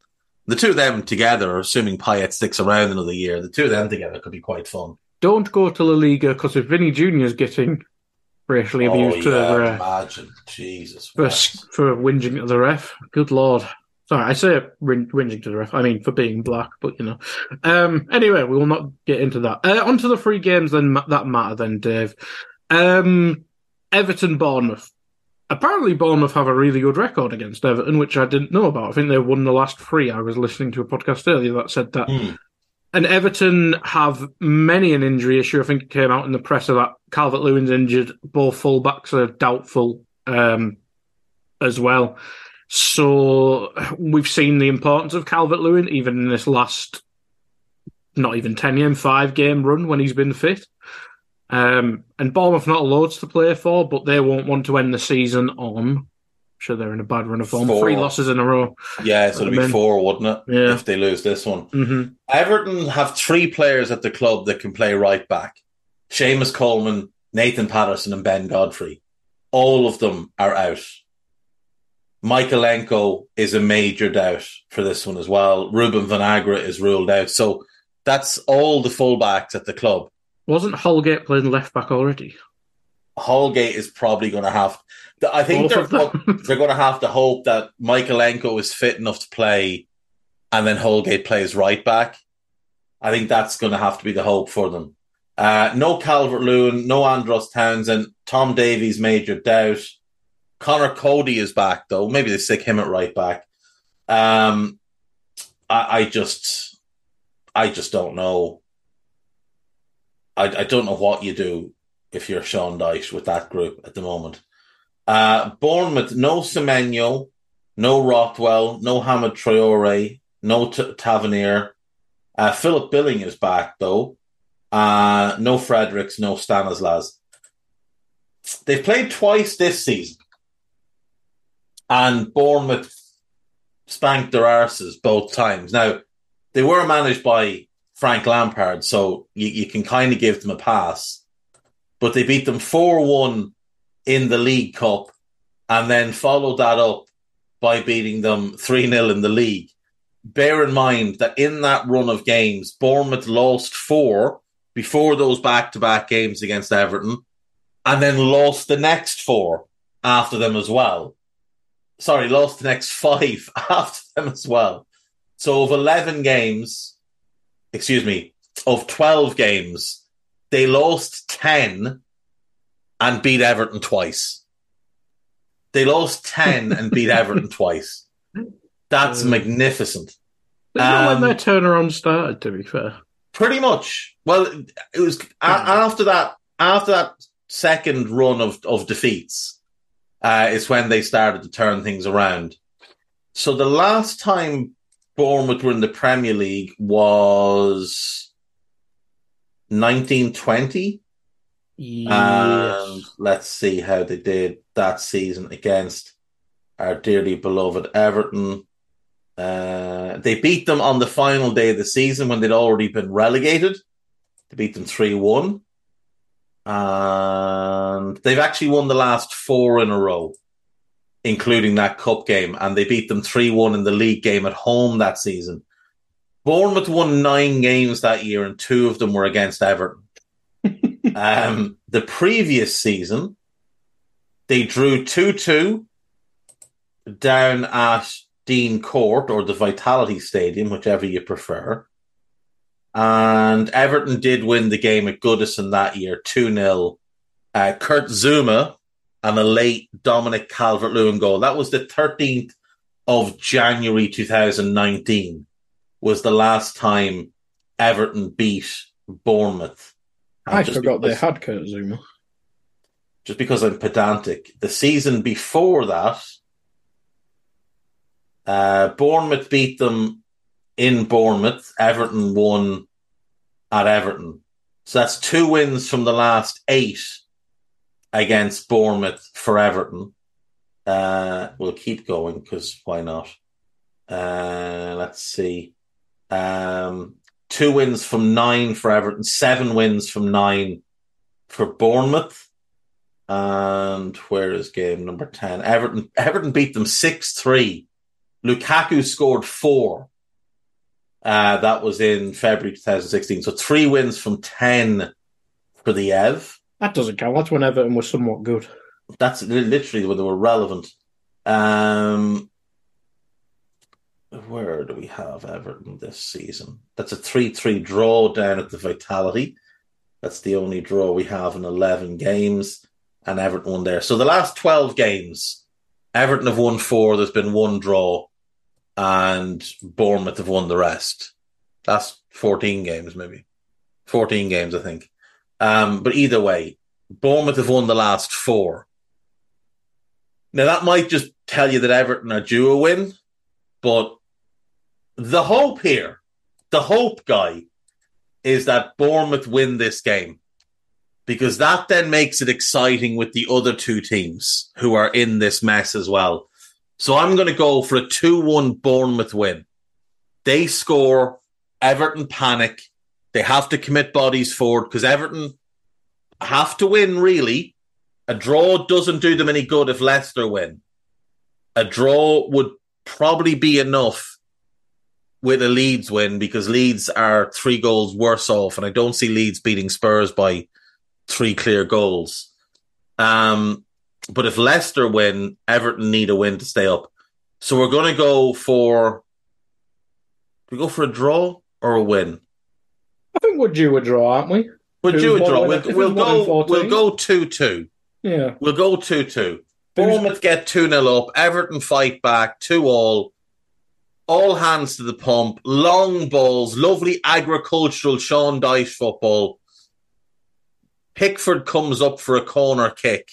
The two of them together, assuming Payet sticks around another year, the two of them together could be quite fun. Don't go to La Liga because if Vini Junior is getting racially abused to Oh, yeah, uh, imagine. Jesus. for Christ. for whinging to the ref. Good lord. Sorry, I say whin- whinging to the ref. I mean for being black, but you know. Um. Anyway, we will not get into that. Uh, on to the three games then that matter then, Dave. Um. Everton, Bournemouth. Apparently, Bournemouth have a really good record against Everton, which I didn't know about. I think they won the last three. I was listening to a podcast earlier that said that. Hmm. And Everton have many an injury issue. I think it came out in the press that Calvert Lewin's injured. Both fullbacks are doubtful um, as well. So we've seen the importance of Calvert Lewin even in this last, not even 10 game, five game run when he's been fit. Um, and Bournemouth not loads to play for, but they won't want to end the season on. I'm sure they're in a bad run of form. Four. Three losses in a row. Yeah, so it'll be four, wouldn't it? Yeah. If they lose this one. hmm Everton have three players at the club that can play right back. Seamus Coleman, Nathan Patterson, and Ben Godfrey. All of them are out. Mykolenko is a major doubt for this one as well. Ruben Vinagre is ruled out. So that's all the fullbacks at the club. Wasn't Holgate playing left back already? Holgate is probably going to have. I think Both they're, they're going to have to hope that Mykolenko is fit enough to play, and then Holgate plays right back. I think that's going to have to be the hope for them. Uh, no Calvert Lewin, no Andros Townsend, Tom Davies major doubt. Conor Coady is back though. Maybe they stick him at right back. Um, I, I just, I just don't know. I, I don't know what you do if you're Sean Dyche with that group at the moment. Uh, Bournemouth, no Semenyo, no Rothwell, no Hamid Traore, no T- Tavernier. Uh, Philip Billing is back though. Uh, no Fredericks, no Stanislas. They've played twice this season, and Bournemouth spanked their arses both times. Now, they were managed by Frank Lampard, so you, you can kind of give them a pass. but they beat them 4 1 in the League Cup and then followed that up by beating them 3 0 in the league. Bear in mind that in that run of games, Bournemouth lost four before those back to back games against Everton and then lost the next four after them as well. Sorry, lost the next five after them as well. So of 11 games, excuse me, of 12 games, they lost 10 and beat Everton twice. They lost 10 and beat Everton twice. That's Um, magnificent. Is that when Um, their turnaround started, to be fair? Pretty much. Well, it was a- after that. After that second run of of defeats, uh, is when they started to turn things around. So the last time Bournemouth were in the Premier League was 1920. And let's see how they did that season against our dearly beloved Everton. Uh, they beat them on the final day of the season when they'd already been relegated. They beat them 3 1. And they've actually won the last four in a row, including that cup game. And they beat them 3 1 in the league game at home that season. Bournemouth won nine games that year, and two of them were against Everton. um, the previous season, they drew 2 2 down at Dean Court or the Vitality Stadium, whichever you prefer. And Everton did win the game at Goodison that year, 2 0. Uh, Kurt Zouma and a late Dominic Calvert Lewin goal. That was the 13th of January 2019, was the last time Everton beat Bournemouth. And I forgot they had Kurt Zouma. just because I'm pedantic, the season before that, uh, Bournemouth beat them in Bournemouth. Everton won at Everton. So that's two wins from the last eight against Bournemouth for Everton. Uh, we'll keep going because why not? Uh, let's see. Um, two wins from nine for Everton, seven wins from nine for Bournemouth. And where is game number 10? Everton, Everton beat them 6 3. Lukaku scored four. Uh, that was in February 2016. So three wins from 10 for the Ev. That doesn't count. That's when Everton was somewhat good. That's literally when they were relevant. Um, where do we have Everton this season? That's a 3 3 draw down at the Vitality. That's the only draw we have in 11 games, and Everton won there. So the last 12 games, Everton have won four, there's been one draw, and Bournemouth have won the rest. That's 14 games, maybe. 14 games, I think. Um, but either way, Bournemouth have won the last four. Now that might just tell you that Everton are due a win, but the hope here, the hope guy, is that Bournemouth win this game because that then makes it exciting with the other two teams who are in this mess as well. So I'm going to go for a 2 1 Bournemouth win. They score, Everton panic. They have to commit bodies forward because Everton have to win, really. A draw doesn't do them any good if Leicester win. A draw would probably be enough with a Leeds win because Leeds are three goals worse off, and I don't see Leeds beating Spurs by three clear goals. Um, but if Leicester win, Everton need a win to stay up. So we're going to go for. Do we go for a draw or a win? I think we're due a draw, aren't we? We'll Who's do a draw. We'll, we'll go. 14? We'll go two two. Yeah. We'll go 2 2. Bournemouth get 2 0 up. Everton fight back 2 all. All hands to the pump. Long balls. Lovely agricultural Sean Dyche football. Pickford comes up for a corner kick.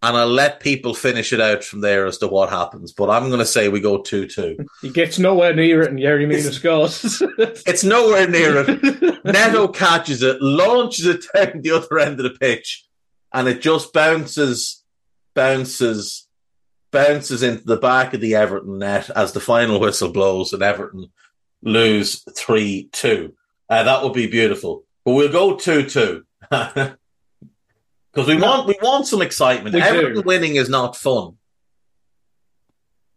And I'll let people finish it out from there as to what happens. But I'm going to say we go 2 2. He gets nowhere near it, and Yerry Mina scores. It's nowhere near it. Neto catches it, launches it down the other end of the pitch, and it just bounces, bounces, bounces into the back of the Everton net as the final whistle blows and Everton lose 3 2. Uh, that would be beautiful. But we'll go 2 2. because we No. want we want some excitement. We do. Everton winning is not fun.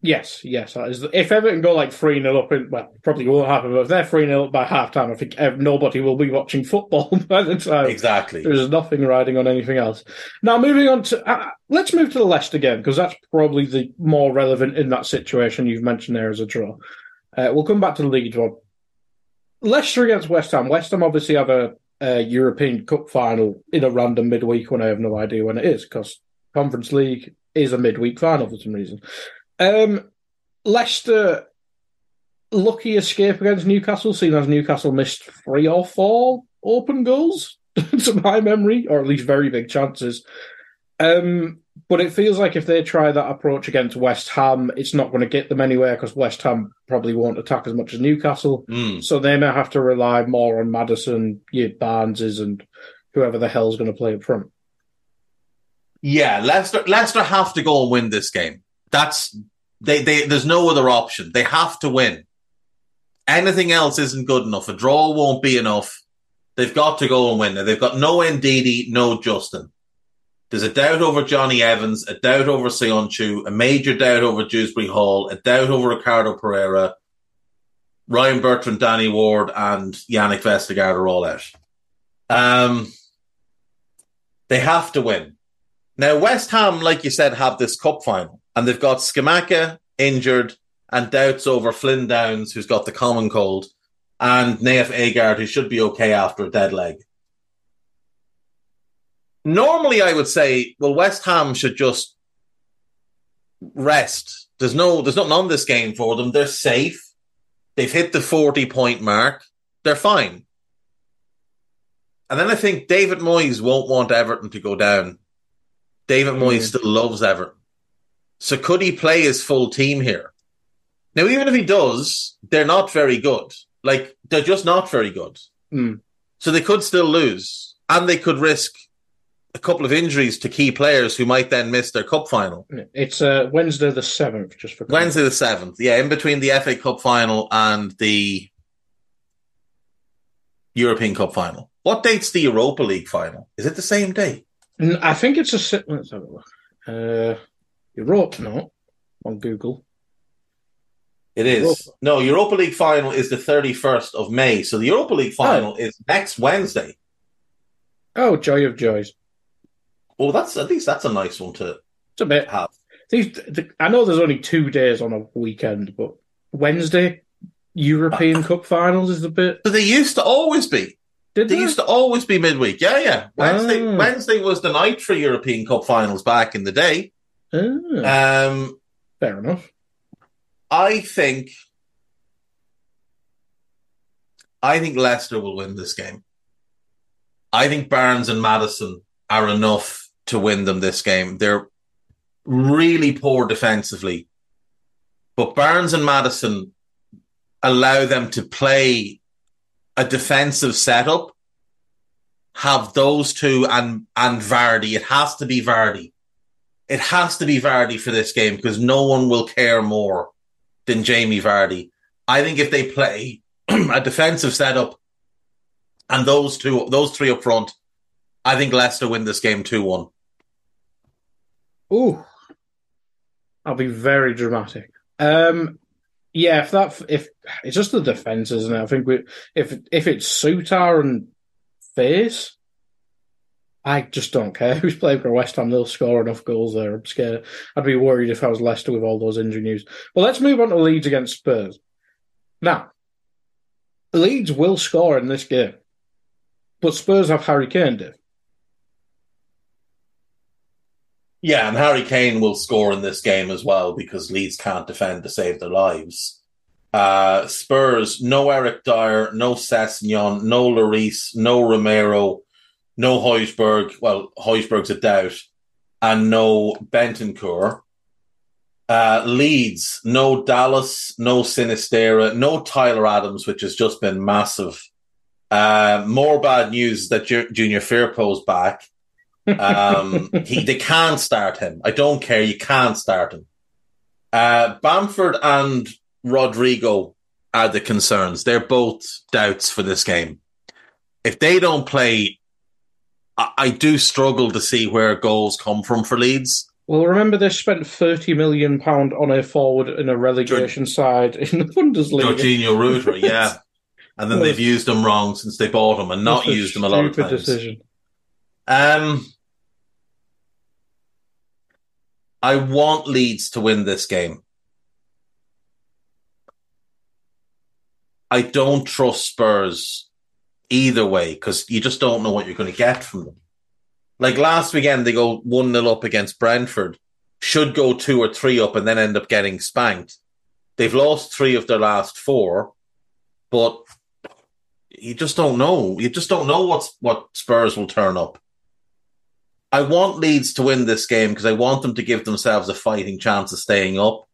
Yes, yes. If Everton go like 3 0 up, in, well, probably won't happen, but if they're 3 0 up by half time, I think nobody will be watching football by the time. Exactly. There's nothing riding on anything else. Now, moving on to. Uh, let's move to the Leicester game, because that's probably the more relevant in that situation you've mentioned there as a draw. Uh, we'll come back to the Leeds one. Leicester against West Ham. West Ham obviously have a, a European Cup final in a random midweek when I have no idea when it is, because Conference League is a midweek final for some reason. Um, Leicester, lucky escape against Newcastle, seeing as Newcastle missed three or four open goals, to my memory, or at least very big chances. Um, but it feels like if they try that approach against West Ham, it's not going to get them anywhere because West Ham probably won't attack as much as Newcastle. Mm. So they may have to rely more on Maddison, your Barneses, and whoever the hell's going to play up front. Yeah, Leicester Leicester have to go and win this game. That's they they there's no other option. They have to win. Anything else isn't good enough. A draw won't be enough. They've got to go and win. They've got no Ndidi, no Justin. There's a doubt over Johnny Evans, a doubt over Soyuncu, a major doubt over Dewsbury Hall, a doubt over Ricardo Pereira, Ryan Bertrand, Danny Ward, and Yannick Vestergaard are all out. Um, they have to win. Now, West Ham, like you said, have this cup final, and they've got Scamacca injured and doubts over Flynn Downes, who's got the common cold, and Nayef Aguerd, who should be okay after a dead leg. Normally, I would say, well, West Ham should just rest. There's no, there's nothing on this game for them. They're safe. They've hit the 40 point mark. They're fine. And then I think David Moyes won't want Everton to go down. David Moyes Mm. still loves Everton. So could he play his full team here? Now, even if he does, they're not very good. Like, they're just not very good. Mm. So they could still lose. And they could risk a couple of injuries to key players who might then miss their cup final. It's uh, Wednesday the seventh, just for Wednesday the 7th. Yeah, in between the FA Cup final and the European Cup final. What date's the Europa League final? Is it the same day? I think it's a. Let's have a look. Uh, Europa, no, on Google. It is. Europa. No, Europa League final is the 31st of May. So the Europa League final is next Wednesday. Oh, joy of joys! Well, that's at least that's a nice one to It's a bit. have. These, the, I know there's only two days on a weekend, but Wednesday European Cup finals is a bit. But they used to always be. Did They they? used to always be midweek. Yeah, yeah. Wednesday Ah. Wednesday was the night for European Cup finals back in the day. Ah, Um fair enough. I think I think Leicester will win this game. I think Barnes and Maddison are enough to win them this game. They're really poor defensively. But Barnes and Maddison allow them to play a defensive setup, have those two and and Vardy. It has to be Vardy. It has to be Vardy for this game because no one will care more than Jamie Vardy. I think if they play a defensive setup and those two, those three up front, I think Leicester win this game two one. Ooh, I'll be very dramatic. Um, yeah, if that if it's just the defense, isn't it? I think we if if it's Souttar and Faes, I just don't care who's playing for West Ham. They'll score enough goals there. I'm scared. I'd be worried if I was Leicester with all those injury news. Well, let's move on to Leeds against Spurs. Now, Leeds will score in this game, but Spurs have Harry Kane. Dave. Yeah, and Harry Kane will score in this game as well because Leeds can't defend to save their lives. Uh, Spurs, no Eric Dier, no Sessegnon, no Lloris, no Romero, no Hojbjerg. Well, Hojbjerg's a doubt, and no Bentancur. Uh, Leeds, no Dallas, no Sinisterra, no Tyler Adams, which has just been massive. Uh, more bad news that Junior Firpo's back. Um, he, they can't start him. I don't care. You can't start him. Uh, Bamford and Rodrigo are the concerns. They're both doubts for this game. If they don't play I, I do struggle to see where goals come from for Leeds. Well, remember they spent thirty million pound on a forward in a relegation side in the Bundesliga. Georginio Rutter, yeah. And then they've used him wrong since they bought him and not used him a lot of stupid times. decision. Um, I want Leeds to win this game. I don't trust Spurs either way because you just don't know what you're going to get from them. Like last weekend, they go 1 0 up against Brentford, should go 2 or 3 up and then end up getting spanked. They've lost three of their last four, but you just don't know. You just don't know what's, what Spurs will turn up. I want Leeds to win this game because I want them to give themselves a fighting chance of staying up.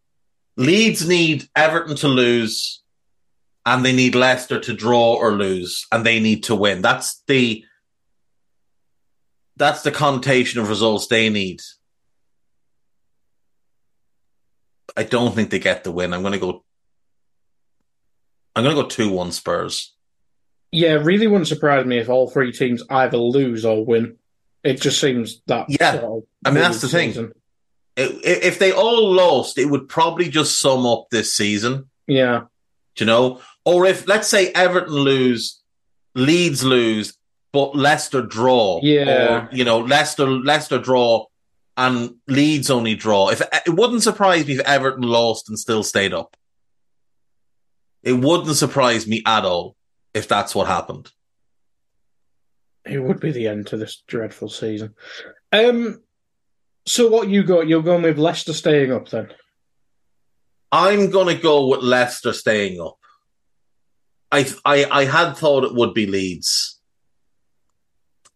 Leeds need Everton to lose and they need Leicester to draw or lose and they need to win. That's the that's the connotation of results they need. I don't think they get the win. I'm going to go I'm going to go 2-1 Spurs. Yeah, really wouldn't surprise me if all three teams either lose or win. It just seems that. Yeah. sort of I mean, that's the thing. season. I- i- If they all lost, it would probably just sum up this season. Yeah, Do you know? Or if let's say Everton lose, Leeds lose, but Leicester draw. Yeah. Or, you know, Leicester Leicester draw and Leeds only draw. If it wouldn't surprise me if Everton lost and still stayed up. It wouldn't surprise me at all if that's what happened. It would be the end to this dreadful season. Um, so what you got? You're going with Leicester staying up then? I'm gonna go with Leicester staying up. I I I had thought it would be Leeds.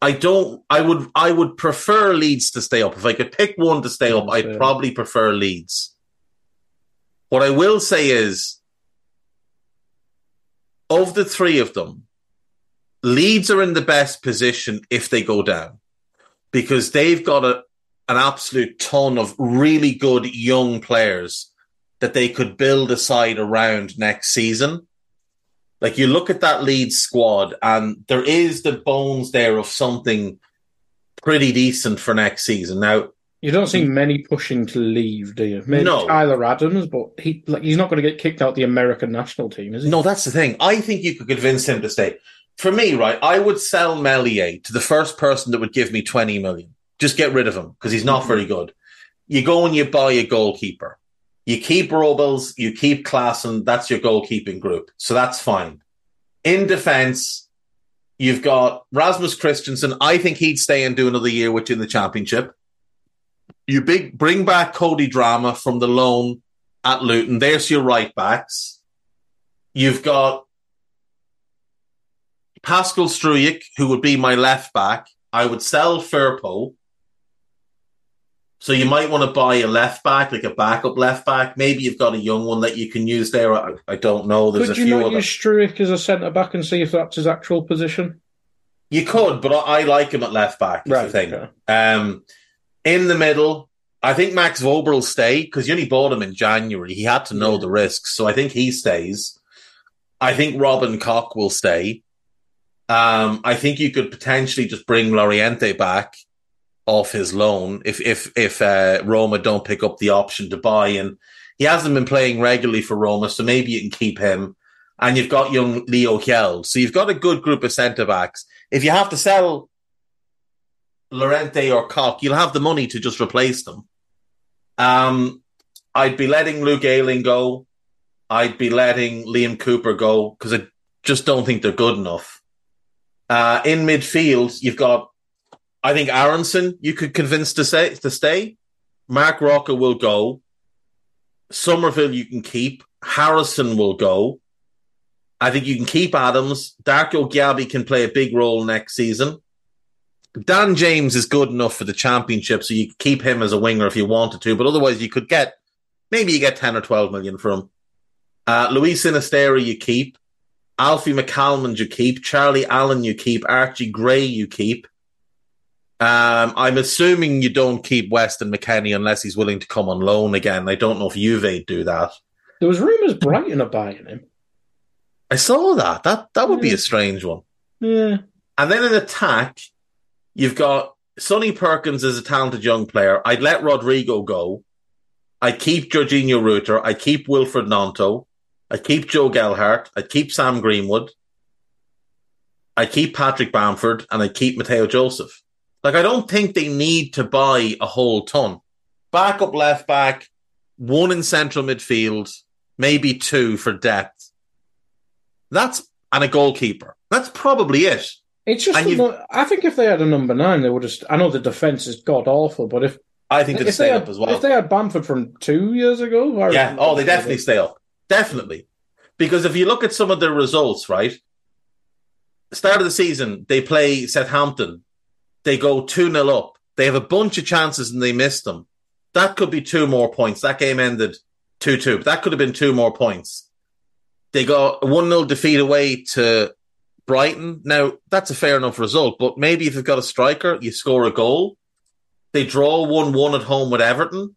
I don't. I would. I would prefer Leeds to stay up. If I could pick one to stay up, I'd probably prefer Leeds. What I will say is, of the three of them, Leeds are in the best position if they go down because they've got a an absolute ton of really good young players that they could build a side around next season. Like you look at that lead squad, and there is the bones there of something pretty decent for next season. Now, You don't see many pushing to leave, do you? Maybe No. Tyler Adams, but he like he's not going to get kicked out the American national team, is he? no, that's the thing. I think you could convince him to stay. For me, right, I would sell Meslier to the first person that would give me 20 million. Just get rid of him because he's not very mm-hmm. good. You go and you buy a goalkeeper. You keep Robles, you keep Klaesson, that's your goalkeeping group. So that's fine. In defense, you've got Rasmus Christensen. I think he'd stay and do another year with you in the championship. You big bring back Cody Drameh from the loan at Luton. There's your right backs. You've got Pascal Struijk, who would be my left back. I would sell Firpo. So you might want to buy a left back, like a backup left back. Maybe you've got a young one that you can use there. I, I don't know. There's Could a you few not other. use Struijk as a centre back and see if that's his actual position? You could, but I, I like him at left back. The thing. okay. Um, in the middle, I think Max Wober will stay because you only bought him in January. He had to know Yeah. the risks, so I think he stays. I think Robin Koch will stay. Um, I think you could potentially just bring Llorente back off his loan if if if uh, Roma don't pick up the option to buy, and he hasn't been playing regularly for Roma, so maybe you can keep him. And you've got young Leo Hjelde, so you've got a good group of centre backs. If you have to sell Llorente or Koch, you'll have the money to just replace them. Um, I'd be letting Luke Ayling go. I'd be letting Liam Cooper go because I just don't think they're good enough. Uh, in midfield, you've got, I think Aaronson, you could convince to say to stay. Marc Roca will go. Summerville, you can keep. Harrison will go. I think you can keep Adams. Darko Gyabi can play a big role next season. Dan James is good enough for the championship, so you could keep him as a winger if you wanted to, but otherwise you could get maybe you get 10 or 12 million from. Uh, Luis Sinisterra you keep. Alfie McCalmont you keep. Charlie Allen you keep. Archie Gray you keep. Um, I'm assuming you don't keep Weston McKennie unless he's willing to come on loan again. I don't know if Juve do that. There was rumours Brighton are buying him. I saw that. That that would be a strange one. Yeah. And then in attack, You've got Sonny Perkins as a talented young player. I'd let Rodrigo go. I'd keep Georginio Rutter. I'd keep Wilfried Gnonto. I'd keep Joe Gelhardt. I'd keep Sam Greenwood. I'd keep Patrick Bamford and I'd keep Mateo Joseph. Like, I don't think they need to buy a whole ton. Backup left back, one in central midfield, maybe two for depth. That's, and a goalkeeper. That's probably it. It's just, And you've- a- I think if they had a number nine, they would just. I know the defense is god awful, but if I think they'd if stay they up had, as well. if they had Bamford from two years ago, Yeah. Oh, they definitely stay up. Definitely. Because if you look at some of their results, right? Start of the season, they play Southampton. They go 2 0 up. They have a bunch of chances and they miss them. That could be two more points. That game ended 2 2. But that could have been two more points. They got a 1 0 defeat away to Brighton. Now, that's a fair enough result, but maybe if you've got a striker, you score a goal. They draw 1 1 at home with Everton.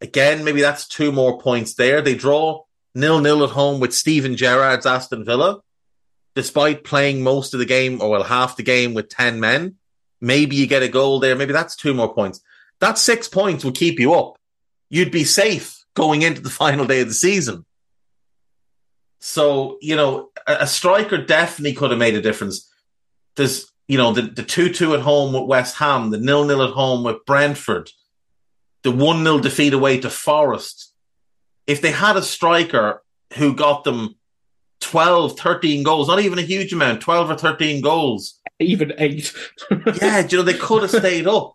Again, maybe that's two more points there. They draw nil nil at home with Steven Gerrard's Aston Villa, despite playing most of the game, or well, half the game with 10 men. Maybe you get a goal there. Maybe that's two more points. That six points will keep you up. You'd be safe going into the final day of the season. So, you know, a, a striker definitely could have made a difference. There's, you know, the, the 2 2 at home with West Ham, the nil nil at home with Brentford, the 1 0 defeat away to Forest. If they had a striker who got them 12, 13 goals, not even a huge amount, 12 or 13 goals, even eight. yeah, you know, they could have stayed up.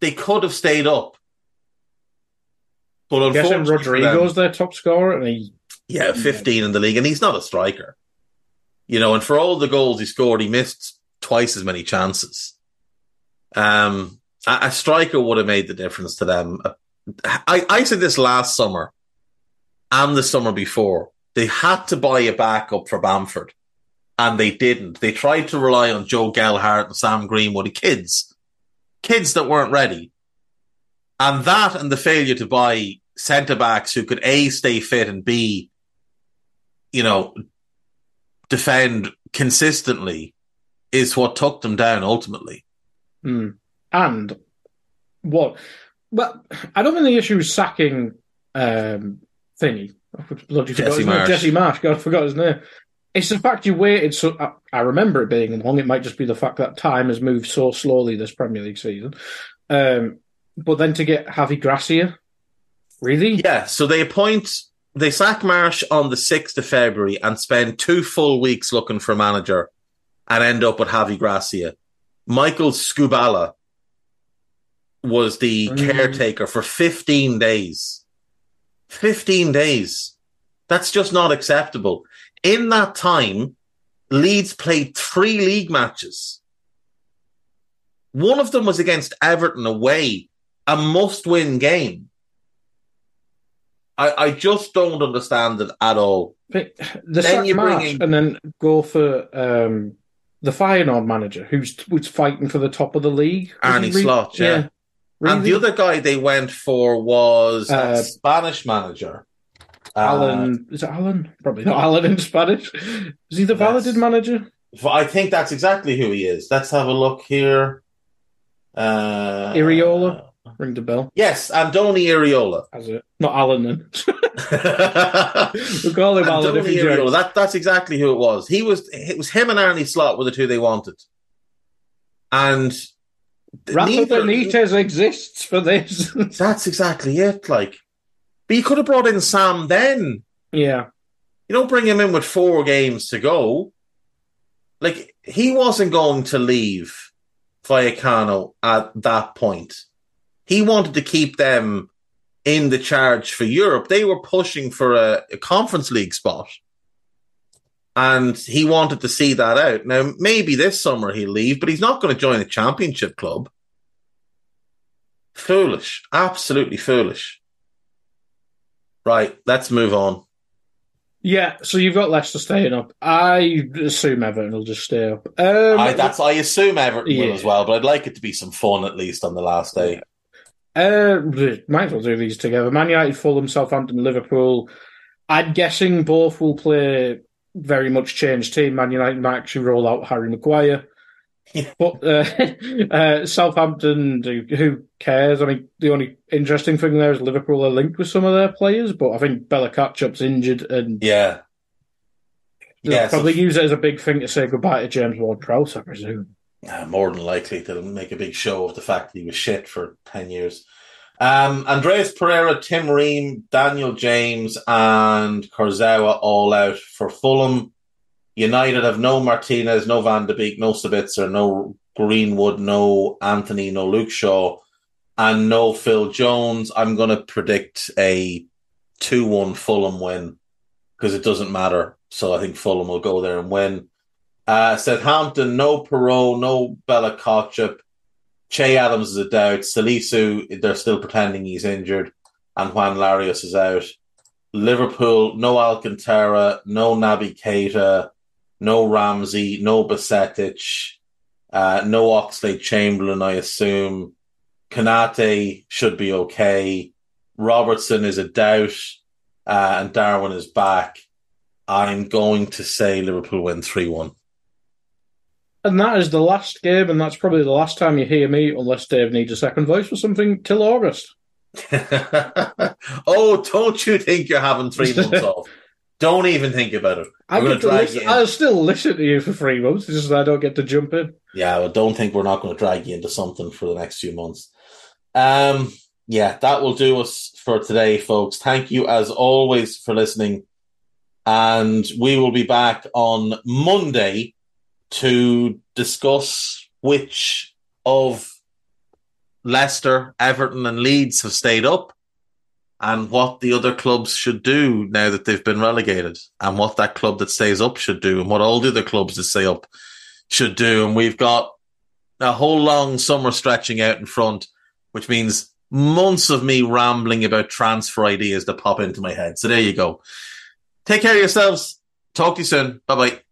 They could have stayed up. But Guessing unfortunately, them- Rodrigo's their top scorer, and he yeah, 15 in the league, and he's not a striker. You know, and for all the goals he scored, he missed twice as many chances. Um, a, a striker would have made the difference to them. I, I said this last summer and the summer before. They had to buy a backup for Bamford, and they didn't. They tried to rely on Joe Gelhardt and Sam Greenwood, kids, kids that weren't ready. And that and the failure to buy centre backs who could A, stay fit and B, you know, defend consistently is what took them down ultimately. Hmm. And what? Well, I don't think the issue is sacking um, thingy. Bloody Jesse. Marsch. Jesse Marsch. God, I forgot his name. It's the fact you waited so. I, I remember it being long. It might just be the fact that time has moved so slowly this Premier League season. Um, but then to get Javi Gracia, really? Yeah, so they appoint, they sack Marsch on the 6th of February and spend two full weeks looking for a manager and end up with Javi Gracia. Michael Skubala was the Mm. caretaker for 15 days. 15 days. That's just not acceptable. In that time, Leeds played three league matches. One of them was against Everton away, a must win game. I, I just don't understand it at all. But The Then you bring in- and then go for um, the Feyenoord manager who's was fighting for the top of the league. Arne he re- Slot, yeah. And the other guy they went for was a Uh, Spanish manager. Uh, Alan is it Alan? Probably not Alan in Spanish. Is he the That's- Valladolid manager? Uh, I think that's exactly who he is. Let's have a look here. Uh, Iraola? Ring the bell. Yes, Andoni Iraola. Has it? Not Alan then. we'll call him Alan if he Iraola. That, that's exactly who it was. He was. It was him and Arne Slot were the two they wanted. And Rafa Benitez exists for this. That's exactly it. Like, but you could have brought in Sam then. yeah. You don't bring him in with four games to go. Like he wasn't going to leave Vallecano at that point. He wanted to keep them in the charge for Europe. They were pushing for a, a conference league spot. And he wanted to see that out. Now, maybe this summer he'll leave, but he's not going to join a championship club. Foolish. Absolutely foolish. Right, let's move on. Yeah, so you've got Leicester staying up. I assume Everton will just stay up. Um, I, that's I assume Everton will as well, but I'd like it to be some fun at least on the last day. Uh, might as well do these together. Man United, Fulham, Southampton, Liverpool. I'm guessing both will play very much changed team. Man United might actually roll out Harry Maguire. But uh, uh, Southampton, who cares? I mean, the only interesting thing there is Liverpool are linked with some of their players, but I think Bella Kotchap's injured, and yeah, they'll yeah, so- probably use it as a big thing to say goodbye to James Ward-Prowse, I presume. Uh, more than likely to make a big show of the fact that he was shit for 10 years. Um, Andreas Pereira, Tim Ream, Daniel James, and Kurzawa all out for Fulham. United have no Martinez, no Van de Beek, no Sabitzer, no Greenwood, no Antony, no Luke Shaw, and no Phil Jones. I'm going to predict a 2 1 Fulham win because it doesn't matter. So I think Fulham will go there and win. Uh, Southampton, no Perraud, no Bella Kotchap. Che Adams is a doubt. Salisu, they're still pretending he's injured. And Juan Larios is out. Liverpool, no Alcantara, no Naby Keita, no Ramsey, no Bajcetic, uh, no Oxlade Chamberlain, I assume. Konate should be okay. Robertson is a doubt. Uh, and Darwin is back. I'm going to say Liverpool win 3 1. And that is the last game, and that's probably the last time you hear me, unless Dave needs a second voice for something, till August. oh, don't you think you're having three months off? Don't even think about it. I I'm going to drag listen, you in. I'll still listen to you for three months, it's just that I don't get to jump in. Yeah, well, don't think we're not going to drag you into something for the next few months. Um, yeah, that will do us for today, folks. Thank you as always for listening. And we will be back on Monday to discuss which of Leicester, Everton, and Leeds have stayed up and what the other clubs should do now that they've been relegated and what that club that stays up should do and what all the other clubs that stay up should do. And we've got a whole long summer stretching out in front, which means months of me rambling about transfer ideas that pop into my head. So there you go. Take care of yourselves. Talk to you soon. Bye bye.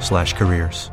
cbp.gov/careers.